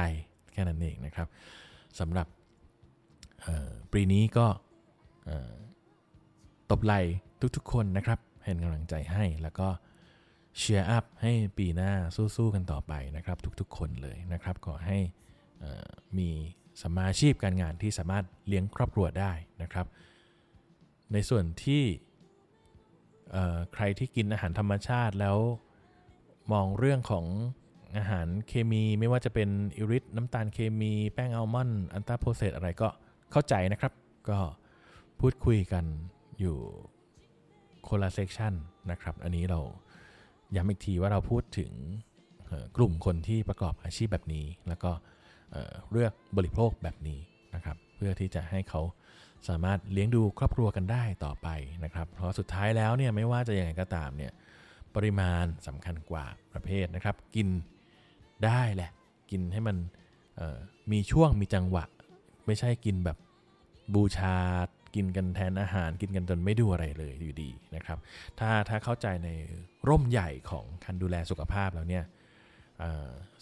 แค่นั้นเองนะครับสำหรับปีนี้ก็ตบไหล่ทุกๆคนนะครับให้กำลังใจให้แล้วก็ cheer up ให้ปีหน้าสู้ๆกันต่อไปนะครับ ทุกๆคนเลยนะครับขอให้มีสัมมาชีพการงานที่สามารถเลี้ยงครอบครัวได้นะครับ ในส่วนที่ใครที่กินอาหารธรรมชาติแล้ว มองเรื่องของอาหารเคมีไม่ว่าจะเป็นอิริทน้ำตาลเคมี แป้งอัลมอนด์ ultra process อะไรก็เข้าใจนะครับ ก็พูดคุยกันอยู่คนละ section นะครับ อันนี้เราย้ำอีกทีว่าเราพูดถึงกลุ่มคนที่ประกอบอาชีพแบบนี้ แล้วก็เเลือกบริโภคแบบนี้นะครับ เพื่อที่จะให้เขาสามารถเลี้ยงดูครอบครัวกันได้ต่อไปนะครับ เพราะสุดท้ายแล้วเนี่ยไม่ว่าจะยังไงก็ตามเนี่ย ปริมาณสำคัญกว่าประเภทนะครับ กินได้แหละ กินให้มันมีช่วงมีจังหวะ ไม่ใช่กินแบบบูชากินกันแทนอาหารกินกันจนไม่ดูอะไรเลยอยู่ดีนะครับ ถ้าถ้าเข้าใจในร่มใหญ่ของการดูแลสุขภาพแล้วเนี่ย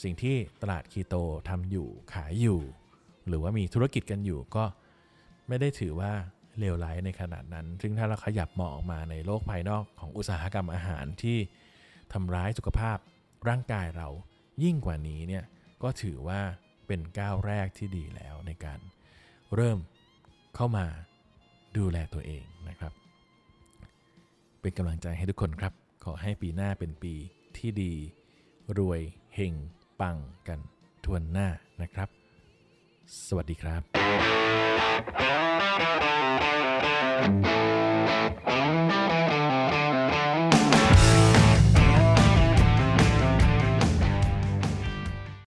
สิ่งที่ตลาดคีโตทำอยู่ขายอยู่ หรือว่ามีธุรกิจกันอยู่ก็ไม่ได้ถือว่า เลวร้ายในขนาดนั้น ซึ่งถ้าเราขยับมองออกมาในโลกภายนอกของอุตสาหกรรมอาหารที่ทำร้ายสุขภาพร่างกายเรายิ่งกว่านี้เนี่ยก็ถือว่าเป็นก้าวแรกที่ดีแล้วในการเริ่มเข้ามาดูแลตัวเองนะครับ เป็นกำลังใจให้ทุกคนครับ ขอให้ปีหน้าเป็นปีที่ดี รวยเฮงปังกันทวนหน้านะครับ สวัสดีครับ Thank you.